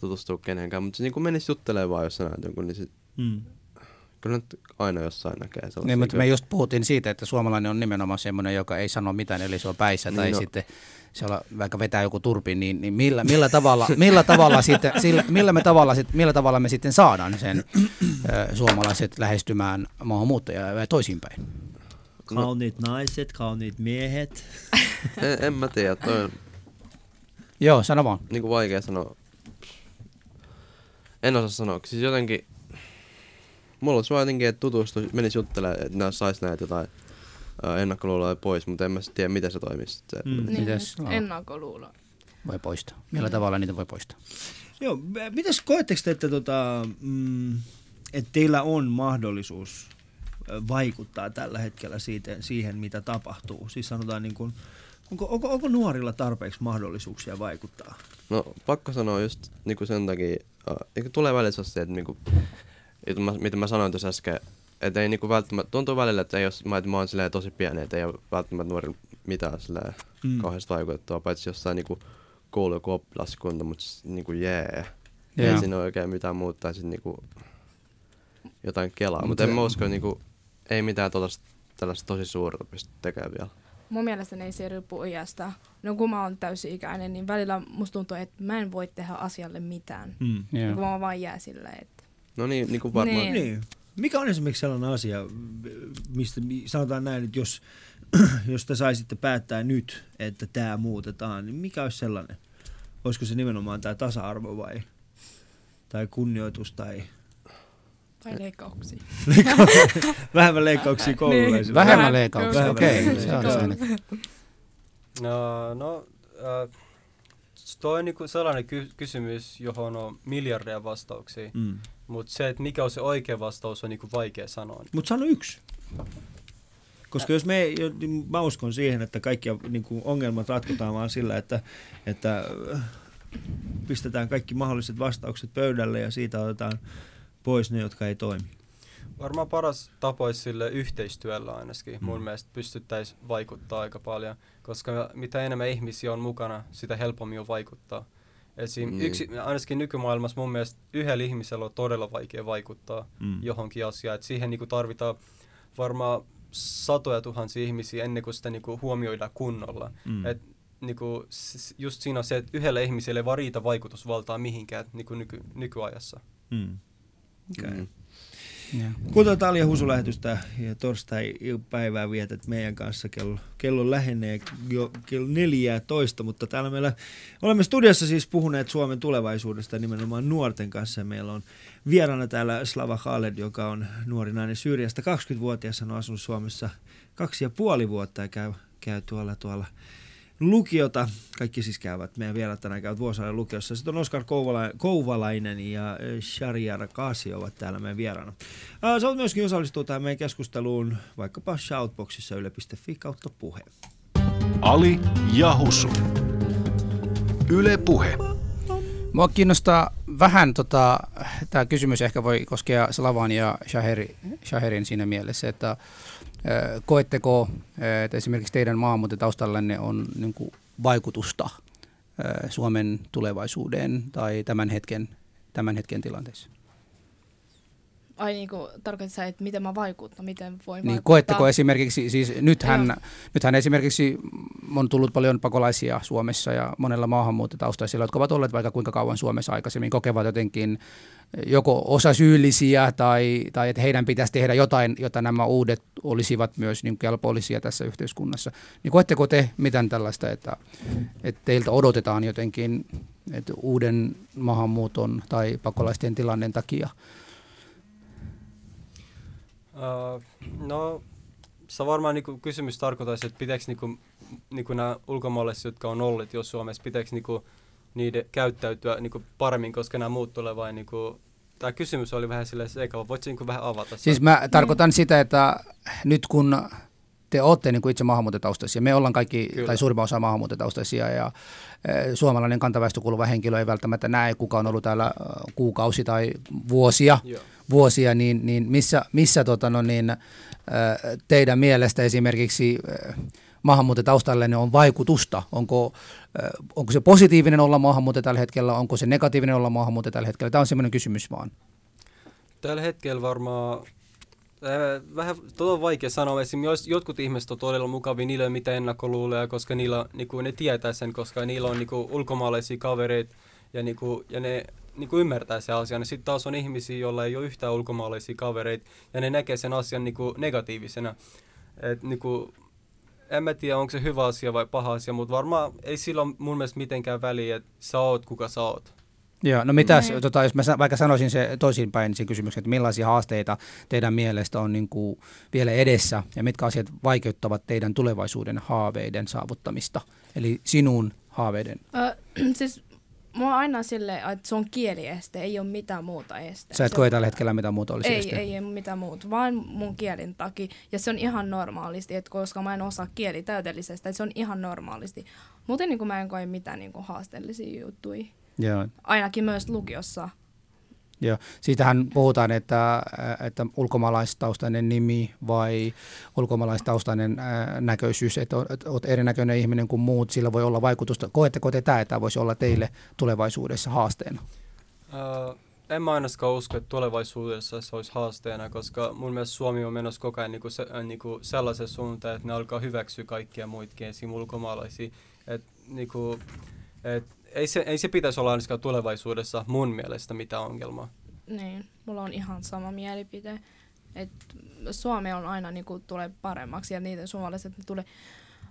tutustua kenenkään, mutta se niin kuin menisi juttelemaan vaan, jos sä näet jonkun, niin sit, Mm. kyllä nyt aina jossain näkee sellaisia. Niin, mutta me just puhuttiin siitä, että suomalainen on nimenomaan semmoinen, joka ei sano mitään, eli se on päissä, tai Niin, no. sitten se on vaikka vetää joku turpi, niin, niin millä, millä, tavalla, millä, tavalla sitten, sillä, millä, me tavalla, sit- millä tavalla me sitten saadaan sen ö, suomalaiset lähestymään maahanmuuttajia ja toisinpäin? Kauniit naiset, kauniit miehet. en, en mä tiedä, toi on Joo, sano vaan. niin kuin vaikea sanoa. En osaa sanoa, siis jotenkin, mulla olisi vaan jotenkin, että tutustuisi, menisi juttelemaan, että nää sais näitä jotain ää, ennakkoluuloja pois, mutta en mä tiedä, miten se toimisi. Se, Mm. Niin, Mites? et ennakkoluulo. Voi poistaa. Millä tavalla niitä voi poistaa? Joo, mitäs koetteko te, että, tota, mm, että teillä on mahdollisuus vaikuttaa tällä hetkellä siitä, siihen, mitä tapahtuu? Siis sanotaan, niin kuin, onko, onko, onko nuorilla tarpeeksi mahdollisuuksia vaikuttaa? No pakko sanoa just niinku sen takia, äh, niinku tulee välillä se, että niinku, että mä, mitä mä sanoin tuossa äsken, että ei niinku välttämättä, tuntuu välillä, että ei jos, mä, että mä oon silleen tosi pieni, että ei ole välttämättä nuorilla mitään silleen Mm. kauheasti vaikutettua, paitsi jossain niinku koulu joku oppilaskunta, mutta s- niinku jee. Joo. Ei siinä ole oikein mitään muuta, tai sit niinku jotain kelaa, Mut mutta en se- mä usko, että niinku, ei mitään tollaista, tällaista tosi suurta pysty tekemään vielä. Mun mielestä ei se riippu iästä. No kun mä oon täysi-ikäinen, niin välillä musta tuntuu, että mä en voi tehdä asialle mitään. Mm. Yeah. Joo. Kun mä vaan jää sillä, että... No niin, niinku varmaan. Niin. Niin. Mikä on esimerkiksi sellainen asia, mistä mi- sanotaan näin, että jos, jos te saisitte päättää nyt, että tämä muutetaan, niin mikä olisi sellainen? Olisiko se nimenomaan tämä tasa-arvo vai tai kunnioitus tai Tai leikkauksia. vähemmän leikkauksia koululaisille? Vähemmän Vähän- leikkauksia, Vähemmän okei. leikkauksia. Se on se. No, no äh, toi on niinku sellainen ky- kysymys, johon on miljardeja vastauksia. Mm. Mutta se, että mikä on se oikea vastaus, on niinku vaikea sanoa. Mutta sano yksi. Koska jos me, niin mä uskon siihen, että kaikki niin kuin ongelmat ratkotaan vaan sillä, että, että äh, pistetään kaikki mahdolliset vastaukset pöydälle ja siitä otetaan pois ne, jotka ei toimi. Varmaan paras tapa olisi sille yhteistyöllä ainakin. Mun mielestä pystyttäisiin vaikuttaa aika paljon, koska mitä enemmän ihmisiä on mukana, sitä helpommin on vaikuttaa. Esim. Niin. Yksi, ainakin nykymaailmassa mun mielestä yhdellä ihmisellä on todella vaikea vaikuttaa Mm. johonkin asiaan. Et siihen niinku tarvitaan varmaan satoja tuhansia ihmisiä ennen kuin sitä niinku huomioidaan kunnolla. Mm. Et niinku, just siinä on se, että yhdelle ihmiselle ei vaan riitä vaikutusvaltaa mihinkään niinku nyky, nykyajassa. Mm. Okay. Mm. Joo. Kuten Husu-lähetystä ja torstai-päivää vietät meidän kanssa. Kello, kello lähenee jo kello 14, mutta täällä meillä olemme studiossa siis puhuneet Suomen tulevaisuudesta nimenomaan nuorten kanssa. Meillä on vieraana täällä Slava Khaled, joka on nuori nainen Syyriasta, 20-vuotias, hän on asunut Suomessa kaksi ja puoli vuotta ja käy, käy tuolla tuolla lukiota. Kaikki siis käyvät, meidän vieraat tänään käyvät Vuosaaren lukiossa. Sitten on Oskar Kouvala, Kouvalainen ja Shariar Kasi ovat täällä meidän vieraana. Sä voit myöskin osallistua tähän meidän keskusteluun vaikkapa shoutboxissa yle.fi kautta puhe. Ali ja Husu. Yle Puhe. Mua kiinnostaa vähän, tota, tämä kysymys ehkä voi koskea Slavan ja Shaheri, Shaherin siinä mielessä, että koetteko, että esimerkiksi teidän maahanmuuttotaustallanne on niin kuin, vaikutusta Suomen tulevaisuuteen tai tämän hetken, tämän hetken tilanteessa? Ai niinku, tarkoitatko sä, että miten mä vaikuttan, miten voin Niin vaikuttaa? koetteko esimerkiksi, siis nythän, Joo. nythän esimerkiksi on tullut paljon pakolaisia Suomessa ja monella maahanmuuttotaustaisilla, jotka ovat olleet vaikka kuinka kauan Suomessa aikaisemmin, kokevat jotenkin joko osa syyllisiä tai, tai että heidän pitäisi tehdä jotain, jotta nämä uudet olisivat myös niin kelpollisia tässä yhteiskunnassa. Niin koetteko te mitään tällaista, että, että teiltä odotetaan jotenkin että uuden maahanmuuton tai pakolaisten tilanteen takia? Uh, no, se varmaan niinku kysymys tarkoittaisi, että pitääkö niinku, niinku nämä ulkomaalaiset, jotka on olleet jo Suomessa, pitääkö niinku niiden käyttäytyä niinku paremmin, koska nämä muut tulee vain niinku... Tämä kysymys oli vähän silleen sekava. Voitko niinku vähän avata? Siis mä tarkoitan sitä, että nyt kun te olette niin kuin itse maahanmuuttotaustaisia, me ollaan kaikki, Kyllä. Tai suurimman osa maahanmuuttotaustaisia, ja eh, suomalainen kantaväestö kuuluva henkilö ei välttämättä näe, kuka on ollut täällä eh, kuukausi tai vuosia, Joo. vuosia niin, niin missä, missä tota, no niin, eh, teidän mielestä esimerkiksi maahanmuuttotaustallenne on vaikutusta? Onko, onko se positiivinen olla maahanmuuttaja tällä hetkellä, onko se negatiivinen olla maahanmuuttaja tällä hetkellä? Tämä on semmoinen kysymys vaan. Tällä hetkellä varmaan vähän tuo on vaikea sanoa. Esimerkiksi jotkut ihmiset on todella mukavia, niillä ei ole mitään ennakkoluuloja, koska niillä, niinku, ne tietää sen, koska niillä on niinku, ulkomaalaisia kavereita ja, niinku, ja ne niinku, ymmärtää sen asian. Sitten taas on ihmisiä, joilla ei ole yhtään ulkomaalaisia kavereita ja ne näkee sen asian niinku, negatiivisena. Et, niinku, en mä tiedä, onko se hyvä asia vai paha asia, mutta varmaan ei sillä ole mun mielestä mitenkään väliä, että sä oot kuka sä oot. Joo, no mitäs, Niin. tota, jos mä vaikka sanoisin se toisinpäin sen kysymyksen, että millaisia haasteita teidän mielestä on niin kuin vielä edessä ja mitkä asiat vaikeuttavat teidän tulevaisuuden haaveiden saavuttamista, eli sinun haaveiden. Ö, *clears throat* siis on aina silleen, että se on kielieste, ei ole mitään muuta este. Sä et Se- koe tällä hetkellä mitä muuta olisi ei, este. ei, ei mitään muuta, vaan mun kielin takia. Ja se on ihan normaalisti, että koska mä en osaa kieli täydellisesti, että se on ihan normaalisti. Muuten niin mä en koe mitään niin haasteellisia juttuja. Joo, Ainakin myös lukiossa. joo. Siitähän puhutaan, että, että ulkomaalaistaustainen nimi vai ulkomaalaistaustainen ää, näköisyys, että olet erinäköinen ihminen kuin muut, sillä voi olla vaikutusta. Koetteko te tämä, että tämä voisi olla teille tulevaisuudessa haasteena? Uh, en mä ainakaan usko, että tulevaisuudessa se olisi haasteena, koska mun mielestä Suomi on menossa koko ajan niinku se, äh, niinku sellaisen suuntaan, että ne alkaa hyväksyä kaikkia muitakin esim. ulkomaalaisia. Et, niinku, et, ei, se, ei se pitäisi olla ainakaan tulevaisuudessa mun mielestä mitään ongelmaa. Niin, mulla on ihan sama mielipide. Et Suomi on aina niinku, tulee paremmaksi ja niiden suomalaiset ne tulee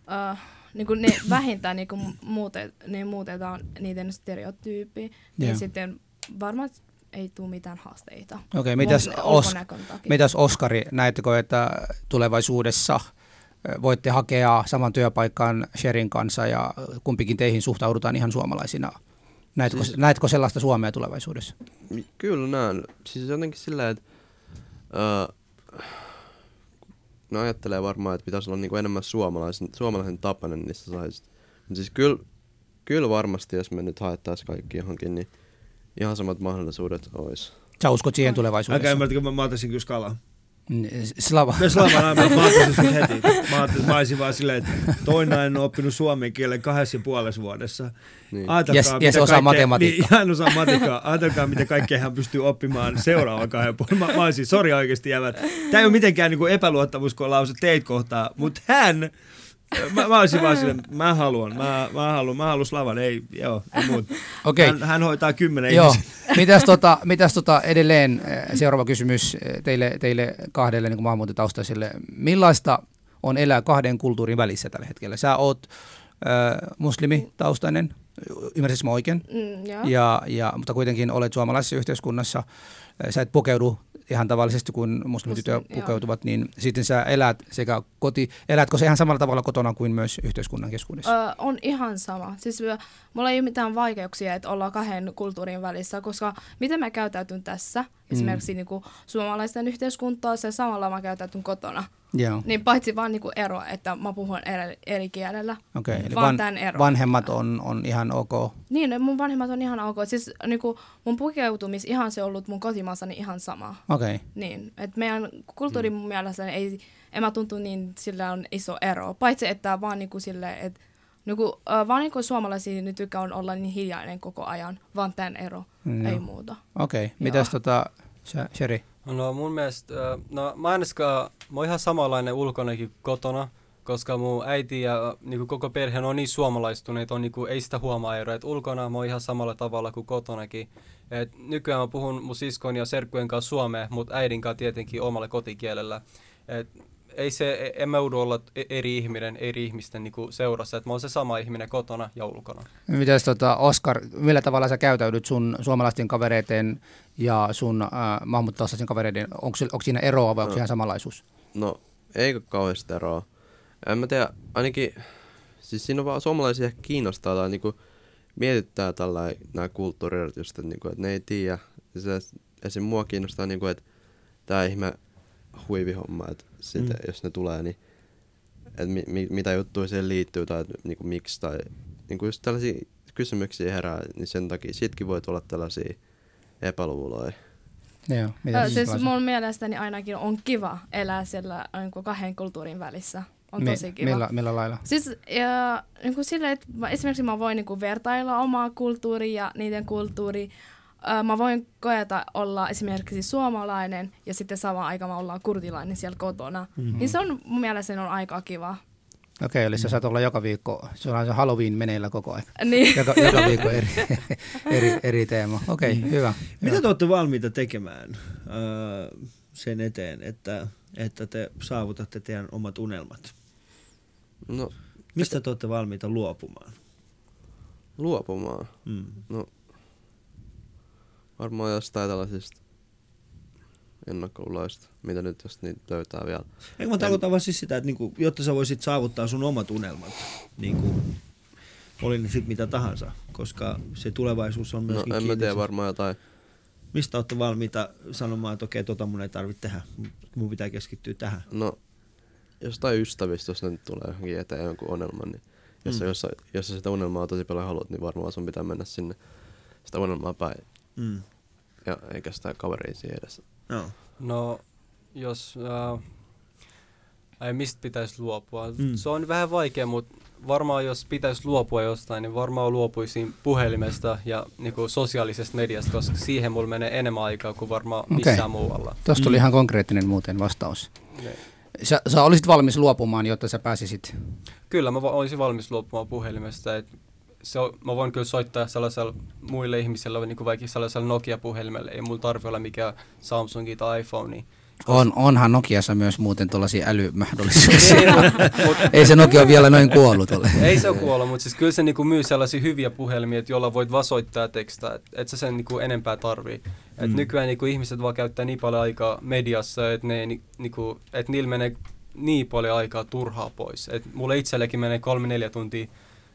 Uh, niinku ne *coughs* vähintään niinku muutet, ne muutetaan niiden stereotyyppi, Joo. niin sitten varmaan ei tule mitään haasteita. Okei, mitäs, Mun Os, mitäs Oskari, näettekö, että tulevaisuudessa voitte hakea saman työpaikan Sherin kanssa ja kumpikin teihin suhtaudutaan ihan suomalaisina? Näetkö, siis, näetkö sellaista Suomea tulevaisuudessa? Kyllä näen. Siis jotenkin silleen, että öö, no ajattelee varmaan, että pitäisi olla niinku enemmän suomalaisen, suomalaisen tapainen niistä saisi. Mutta siis kyllä, kyllä varmasti, jos me nyt haettaisiin kaikki johonkin, niin ihan samat mahdollisuudet olisi. Sä uskot siihen Älkää tulevaisuudessa? ymmärtäkö, mä, mä ottaisin kyllä skalaa. Slava. Mä slavan aivan, mä sen heti. Mä, ajattelin, mä olisin vaan silleen, että toinen nainen on oppinut suomen kielen kahdessa ja puolessa vuodessa. Niin. Ajatelkaa, Ja s- ja mitä se osaa kaikkea- matematiikkaa. Niin, hän osaa matematiikkaa. Ajatelkaa, mitä kaikkea hän pystyy oppimaan seuraavan kahden puolen. Mä, mä olisin, sori oikeasti jävät. Tämä ei ole mitenkään niin epäluottamusko lause teitä kohtaa, mutta hän Mä, mä olisin vaan silleen, mä haluan, mä, mä haluan, mä haluan Slavan, ei, joo, ei muuta. Okei. Hän, hän hoitaa kymmenen Joo. ihmistä. Mitäs, tota, mitäs tota edelleen, eh, seuraava kysymys eh, teille, teille kahdelle niin maahanmuuttotaustaisille. Millaista on elää kahden kulttuurin välissä tällä hetkellä? Sä oot äh, muslimitaustainen, ymmärsitkö mä oikein? Mm, joo. Ja, ja, mutta kuitenkin olet suomalaisessa yhteiskunnassa. Sä et pukeudu ihan tavallisesti kuin muslimitytöt pukeutuvat, niin sitten sä elät sekä koti, elätkö se ihan samalla tavalla kotona kuin myös yhteiskunnan keskuudessa? Ö, on ihan sama. Siis mulla ei ole mitään vaikeuksia, että ollaan kahden kulttuurin välissä, koska miten mä käytäytyn tässä, esimerkiksi niin kuin suomalaisten yhteiskuntaa, se samalla mä käytäytyn kotona. Joo. Niin paitsi vaan niin kuin ero, että mä puhun eri, eri kielellä. Okei, eli vaan tämän ero. vanhemmat on, on ihan ok. Niin, mun vanhemmat on ihan ok. Siis niin kuin mun pukeutumis ihan se ollut mun kotimaassani ihan sama. Okei. Niin, että meidän kulttuuri mun mielestä ei, en mä tuntu niin, sillä on iso ero. Paitsi, että vaan niinku sille, että niinku, äh, vaan niinku suomalaisia nyt tykkää on olla niin hiljainen koko ajan, vaan tämän ero, Mm, ei muuta. Okei, mitäs tota, Sheri? No mun mielestä, ö, no mä ainakaan, mä oon ihan samanlainen ulkonakin kotona, koska mun äiti ja niinku koko perhe on niin suomalaistuneet, on niinku, ei sitä huomaa eroa, että ulkona mä oon ihan samalla tavalla kuin kotonakin. Et nykyään mä puhun mun siskon ja serkkujen kanssa suomea, mutta äidin kanssa tietenkin omalla kotikielellä. Et ei se, e- en mä joudu olla e- eri ihminen, eri ihmisten niinku seurassa, että mä oon se sama ihminen kotona ja ulkona. Mitäs tota, Oskar, millä tavalla sä käytäydyt sun suomalaisten kavereiden ja sun äh, maahanmuuttajien kavereiden? Onko, onko siinä eroa vai onko No. ihan samanlaisuus? No, eikö kauheasti eroa. En mä tiedä, ainakin, siis siinä on vaan suomalaisia ehkä kiinnostaa tai niinku mietittää tällä nämä kulttuurierot just, että, niinku, että ne ei tiedä. Se, esim. mua kiinnostaa, niinku, että tämä ihme huivihomma, että sit, Mm. jos ne tulee, niin että mi, mi, mitä juttuja siihen liittyy tai että niinku, miksi tai niinku just tällaisia kysymyksiä herää, niin sen takia sitkin voi tulla tällaisia epäluuloja. Joo, Ö, siis Lasse? mun mielestäni ainakin on kiva elää siellä niin kuin kahden kulttuurin välissä. On Mi- tosi kiva. Millä, millä lailla? Siis ja, niin kuin sille, että mä, esimerkiksi mä voin niin kuin vertailla omaa kulttuuria ja niiden kulttuuri. Mä voin koeta olla esimerkiksi suomalainen ja sitten samaan aikaan mä ollaan kurdilainen siellä kotona. Mm-hmm. Niin se on mun mielestä se on aika kiva. Okei, eli sä saat olla joka viikko, se on se Halloween meneillä koko ajan. Niin. *laughs* Joka, joka viikko eri, *laughs* eri, eri teema. Okei, okay, hyvä. Mitä hyvä. te olette valmiita tekemään sen eteen, että, että te saavutatte teidän omat unelmat? No, Mistä te olette valmiita luopumaan? luopumaan. Mm. No, varmaan jostain tällaisista ennakkoluuloista, mitä nyt jos niitä löytää vielä. Eikö mä tarkoitan vaan siis sitä, että niinku, jotta sä voisit saavuttaa sun omat unelmat, niinku, oli ne sitten mitä tahansa, koska se tulevaisuus on No, myöskin en mä tiedä varmaan jotain. Mistä olette valmiita sanomaan, että okei, tota mun ei tarvitse tehdä, mun pitää keskittyä tähän? No, jostain ystävistä, jos ne nyt tulee johonkin eteen jonkun unelman, niin jos, Mm. jos, jos sä sitä unelmaa tosi paljon haluat, niin varmaan sun pitää mennä sinne sitä unelmaa päin. Mm. Ja eikä sitä kaveria edes. No. No, jos... Äh, ai mistä pitäisi luopua? Mm. Se on vähän vaikea, mutta varmaan jos pitäisi luopua jostain, niin varmaan luopuisin puhelimesta ja niinku, sosiaalisesta mediasta, koska siihen mulla menee enemmän aikaa kuin varmaan missään muualla. Tuosta tuli Mm. ihan konkreettinen muuten vastaus. Ne. Sä, sä olisit valmis luopumaan, jotta sä pääsisit. Kyllä, mä va- olisin valmis luopumaan puhelimesta. Et se on, mä voin kyllä soittaa sellaisella muille ihmisille, niin kuin vaikka sellaisella Nokia-puhelimella. Ei mulla tarvi olla mikään Samsungi tai iPhone. Niin On, onhan Nokiassa myös muuten tuollaisia älymahdollisuuksia. Ei, *laughs* mut- Ei se Nokia vielä noin kuollut ole. Ei se ole kuollut, mutta siis kyllä se niinku myy sellaisia hyviä puhelimia, että joilla voit vaan soittaa ja tekstaa, että et sä sen niinku enempää tarvii. Et Mm. Nykyään niinku ihmiset vaan käyttää niin paljon aikaa mediassa, että ne ni, niinku, et niillä menee niin paljon aikaa turhaa pois. Et mulle itsellekin menee kolme-neljä tuntia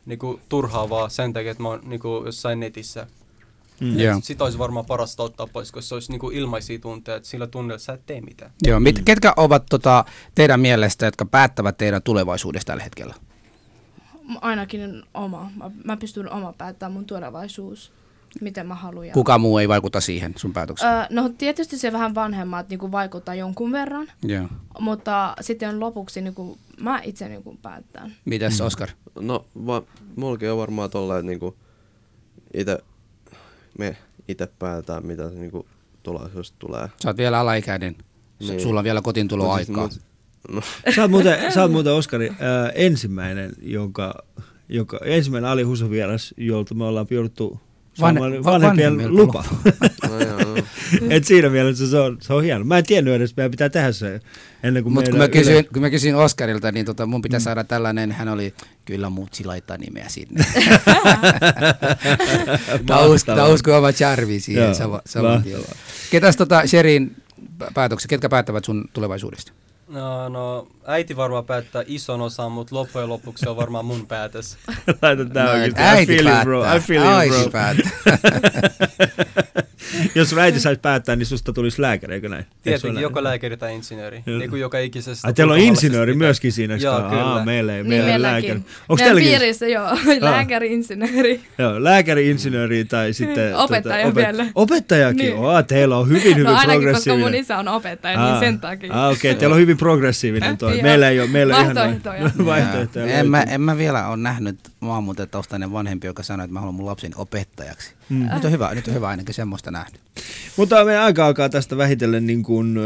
niinku, turhaa vaan sen takia, että mä oon niinku, jossain netissä. Mm. Et Sitä olisi varmaan parasta ottaa pois, koska se olisi niinku ilmaisia tunteja, että sillä tunnella sä et tee mitään. Joo, mit, ketkä ovat tota, teidän mielestä, jotka päättävät teidän tulevaisuudesta tällä hetkellä? Ainakin oma. Mä, mä pystyn oma päättämään mun tulevaisuus, miten mä haluan. Kuka muu ei vaikuta siihen sun päätökseen? Ö, no tietysti se vähän vanhemmat niin vaikuttaa jonkun verran, Joo. mutta sitten lopuksi niin kuin, mä itse niin kuin päättän. Mitäs Mm. Oskar? No, va, mullakin on varmaan tolleen, että niinku ite, me itse päätetään, mitä se niinku tulevaisuudesta tulee. Sä oot vielä alaikäinen. Niin. Sulla on vielä kotiintuloaikaa. Mut siis, mut, No, Sä oot muuten, sä oot muuten Oskari, ää, ensimmäinen, jonka, joka, ensimmäinen Ali Huso vieras, jolta me ollaan jouduttu Vanhe- saamaan va- vanhempien vanhemmilta lupa. *laughs* no joo. Et siinä mielessä se on, se on hieno. Mä en tiennyt edes, että meidän pitää tehdä se ennen kuin Mutta kun, mä kysyin, kun mä kysyin Oskarilta, niin tota, mun pitää saada tällainen, hän oli, kyllä mutsi laittaa nimeä sinne. Usko oma charmi siihen Joo, sama, saman tien. Ketäs tota Sherin päätökset, ketkä päättävät sun tulevaisuudesta? No, no, äiti varmaan päättää ison osan, mutta loppujen lopuksi se on varmaan mun päätös. *laughs* Laita tää No, oikeesti. I äiti feel you, bro. I päättää. feel you, Äiti bro. päättää. *laughs* Jos sun äiti saisi päättää, niin susta tulisi lääkäri, eikö näin? Tietenkin näin? joko lääkäri tai insinööri. Niin kuin joka ikisestä. Ai, teillä on insinööri pitää. myöskin siinä, Joo, kyllä. Aa, meillä ei, Niin meillä lääkäri. Onko Meidän teilläkin? piirissä joo, lääkäri, insinööri. Joo, lääkäri, insinööri tai sitten... Opettaja vielä. Opettajakin, Niin. Aa, teillä on hyvin, hyvin No ainakin, koska progressiivinen. mun isä on opettaja, niin sen takia. Ah, okei, okay. teillä on hyvin progressiivinen toi. Joo. Meillä ei ole, meillä on ihan Vaihtoehtoja. *laughs* vaihtoehtoja. en, mä, en mä vielä ole nähnyt maahanmuuttajataustainen vanhempi, joka sanoi, että mä haluan mun lapseni opettajaksi. Mm. Nyt on hyvä, nyt on hyvä ainakin semmoista nähnyt. Mutta meidän aika alkaa tästä vähitellen niin kuin,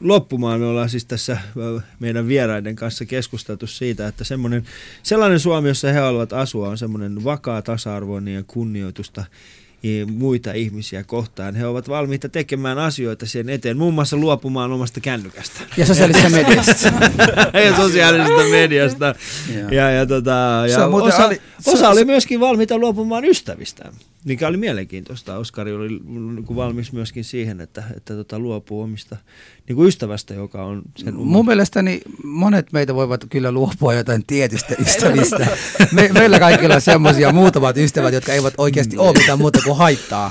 loppumaan. Me ollaan siis tässä meidän vieraiden kanssa keskusteltu siitä, että semmoinen, sellainen Suomi, jossa he haluavat asua, on semmoinen vakaa, tasa-arvoinen ja kunnioitusta muita ihmisiä kohtaan. He ovat valmiita tekemään asioita sen eteen, muun muassa luopumaan omasta kännykästä Ja sosiaalisessa *laughs* mediassa. *laughs* ja sosiaalisesta mediasta. Ja, ja, tota, ja osa, se- osa oli myöskin valmiita luopumaan ystävistään, mikä oli mielenkiintoista. Oskari oli niin kuin valmis myöskin siihen, että, että tota, luopuu omista niin kuin ystävästä, joka on sen Mun mielestäni monet meitä voivat kyllä luopua jotain tietystä *laughs* ystävistä. Me, meillä kaikilla on semmoisia muutamat ystävät, jotka eivät oikeasti ole mitään muuta kuin haittaa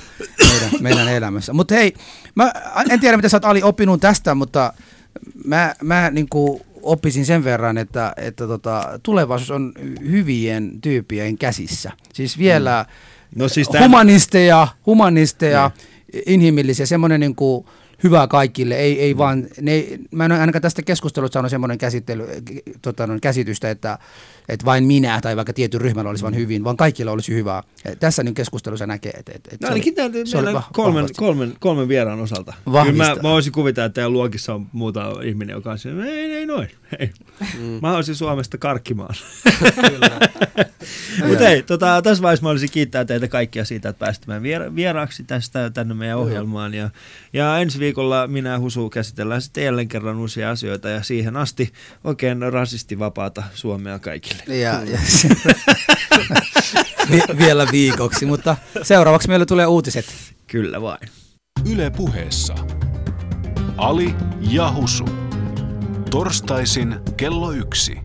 meidän, meidän elämässä. Mutta hei, mä en tiedä mitä sä oot Ali oppinut tästä, mutta mä, mä niin kuin oppisin sen verran, että, että tota, tulevaisuus on hyvien tyyppien käsissä. Siis vielä No siis tämän- humanisteja, humanisteja, inhimillisiä, semmoinen niin kuin hyvä kaikille, ei, ei vaan, ne, mä en ole ainakaan tästä keskustelusta saanut semmoinen käsittely, tota, käsitystä, että, että vain minä tai vaikka tietyn ryhmällä olisi vain hyvin, vaan kaikilla olisi hyvää. Tässä nyt keskustelussa näkee, että, että, että No se ainakin oli- tämän, se oli meillä va- kolmen, kolmen, kolmen vieraan osalta. Vahvistaa. Kyllä mä, mä voisin kuvitella, että teidän luokissa on muuta ihminen, joka on siinä, ei, ei noin. Ei. Mm. Mä olisin Suomesta karkkimaan. *laughs* *laughs* Mutta hei, tota, tässä vaiheessa mä olisin kiittää teitä kaikkia siitä, että pääsitte meidän viera- vieraaksi tästä tänne meidän ohjelmaan. Ja, ja ensi viikolla minä ja Husu käsitellään sitten jälleen kerran uusia asioita ja siihen asti oikein rasistivapaata Suomea kaikille. Ja, ja *laughs* Vi- vielä viikoksi, mutta seuraavaksi meille tulee uutiset. Kyllä vain. Yle puheessa. Ali ja Husu. Torstaisin kello yksi.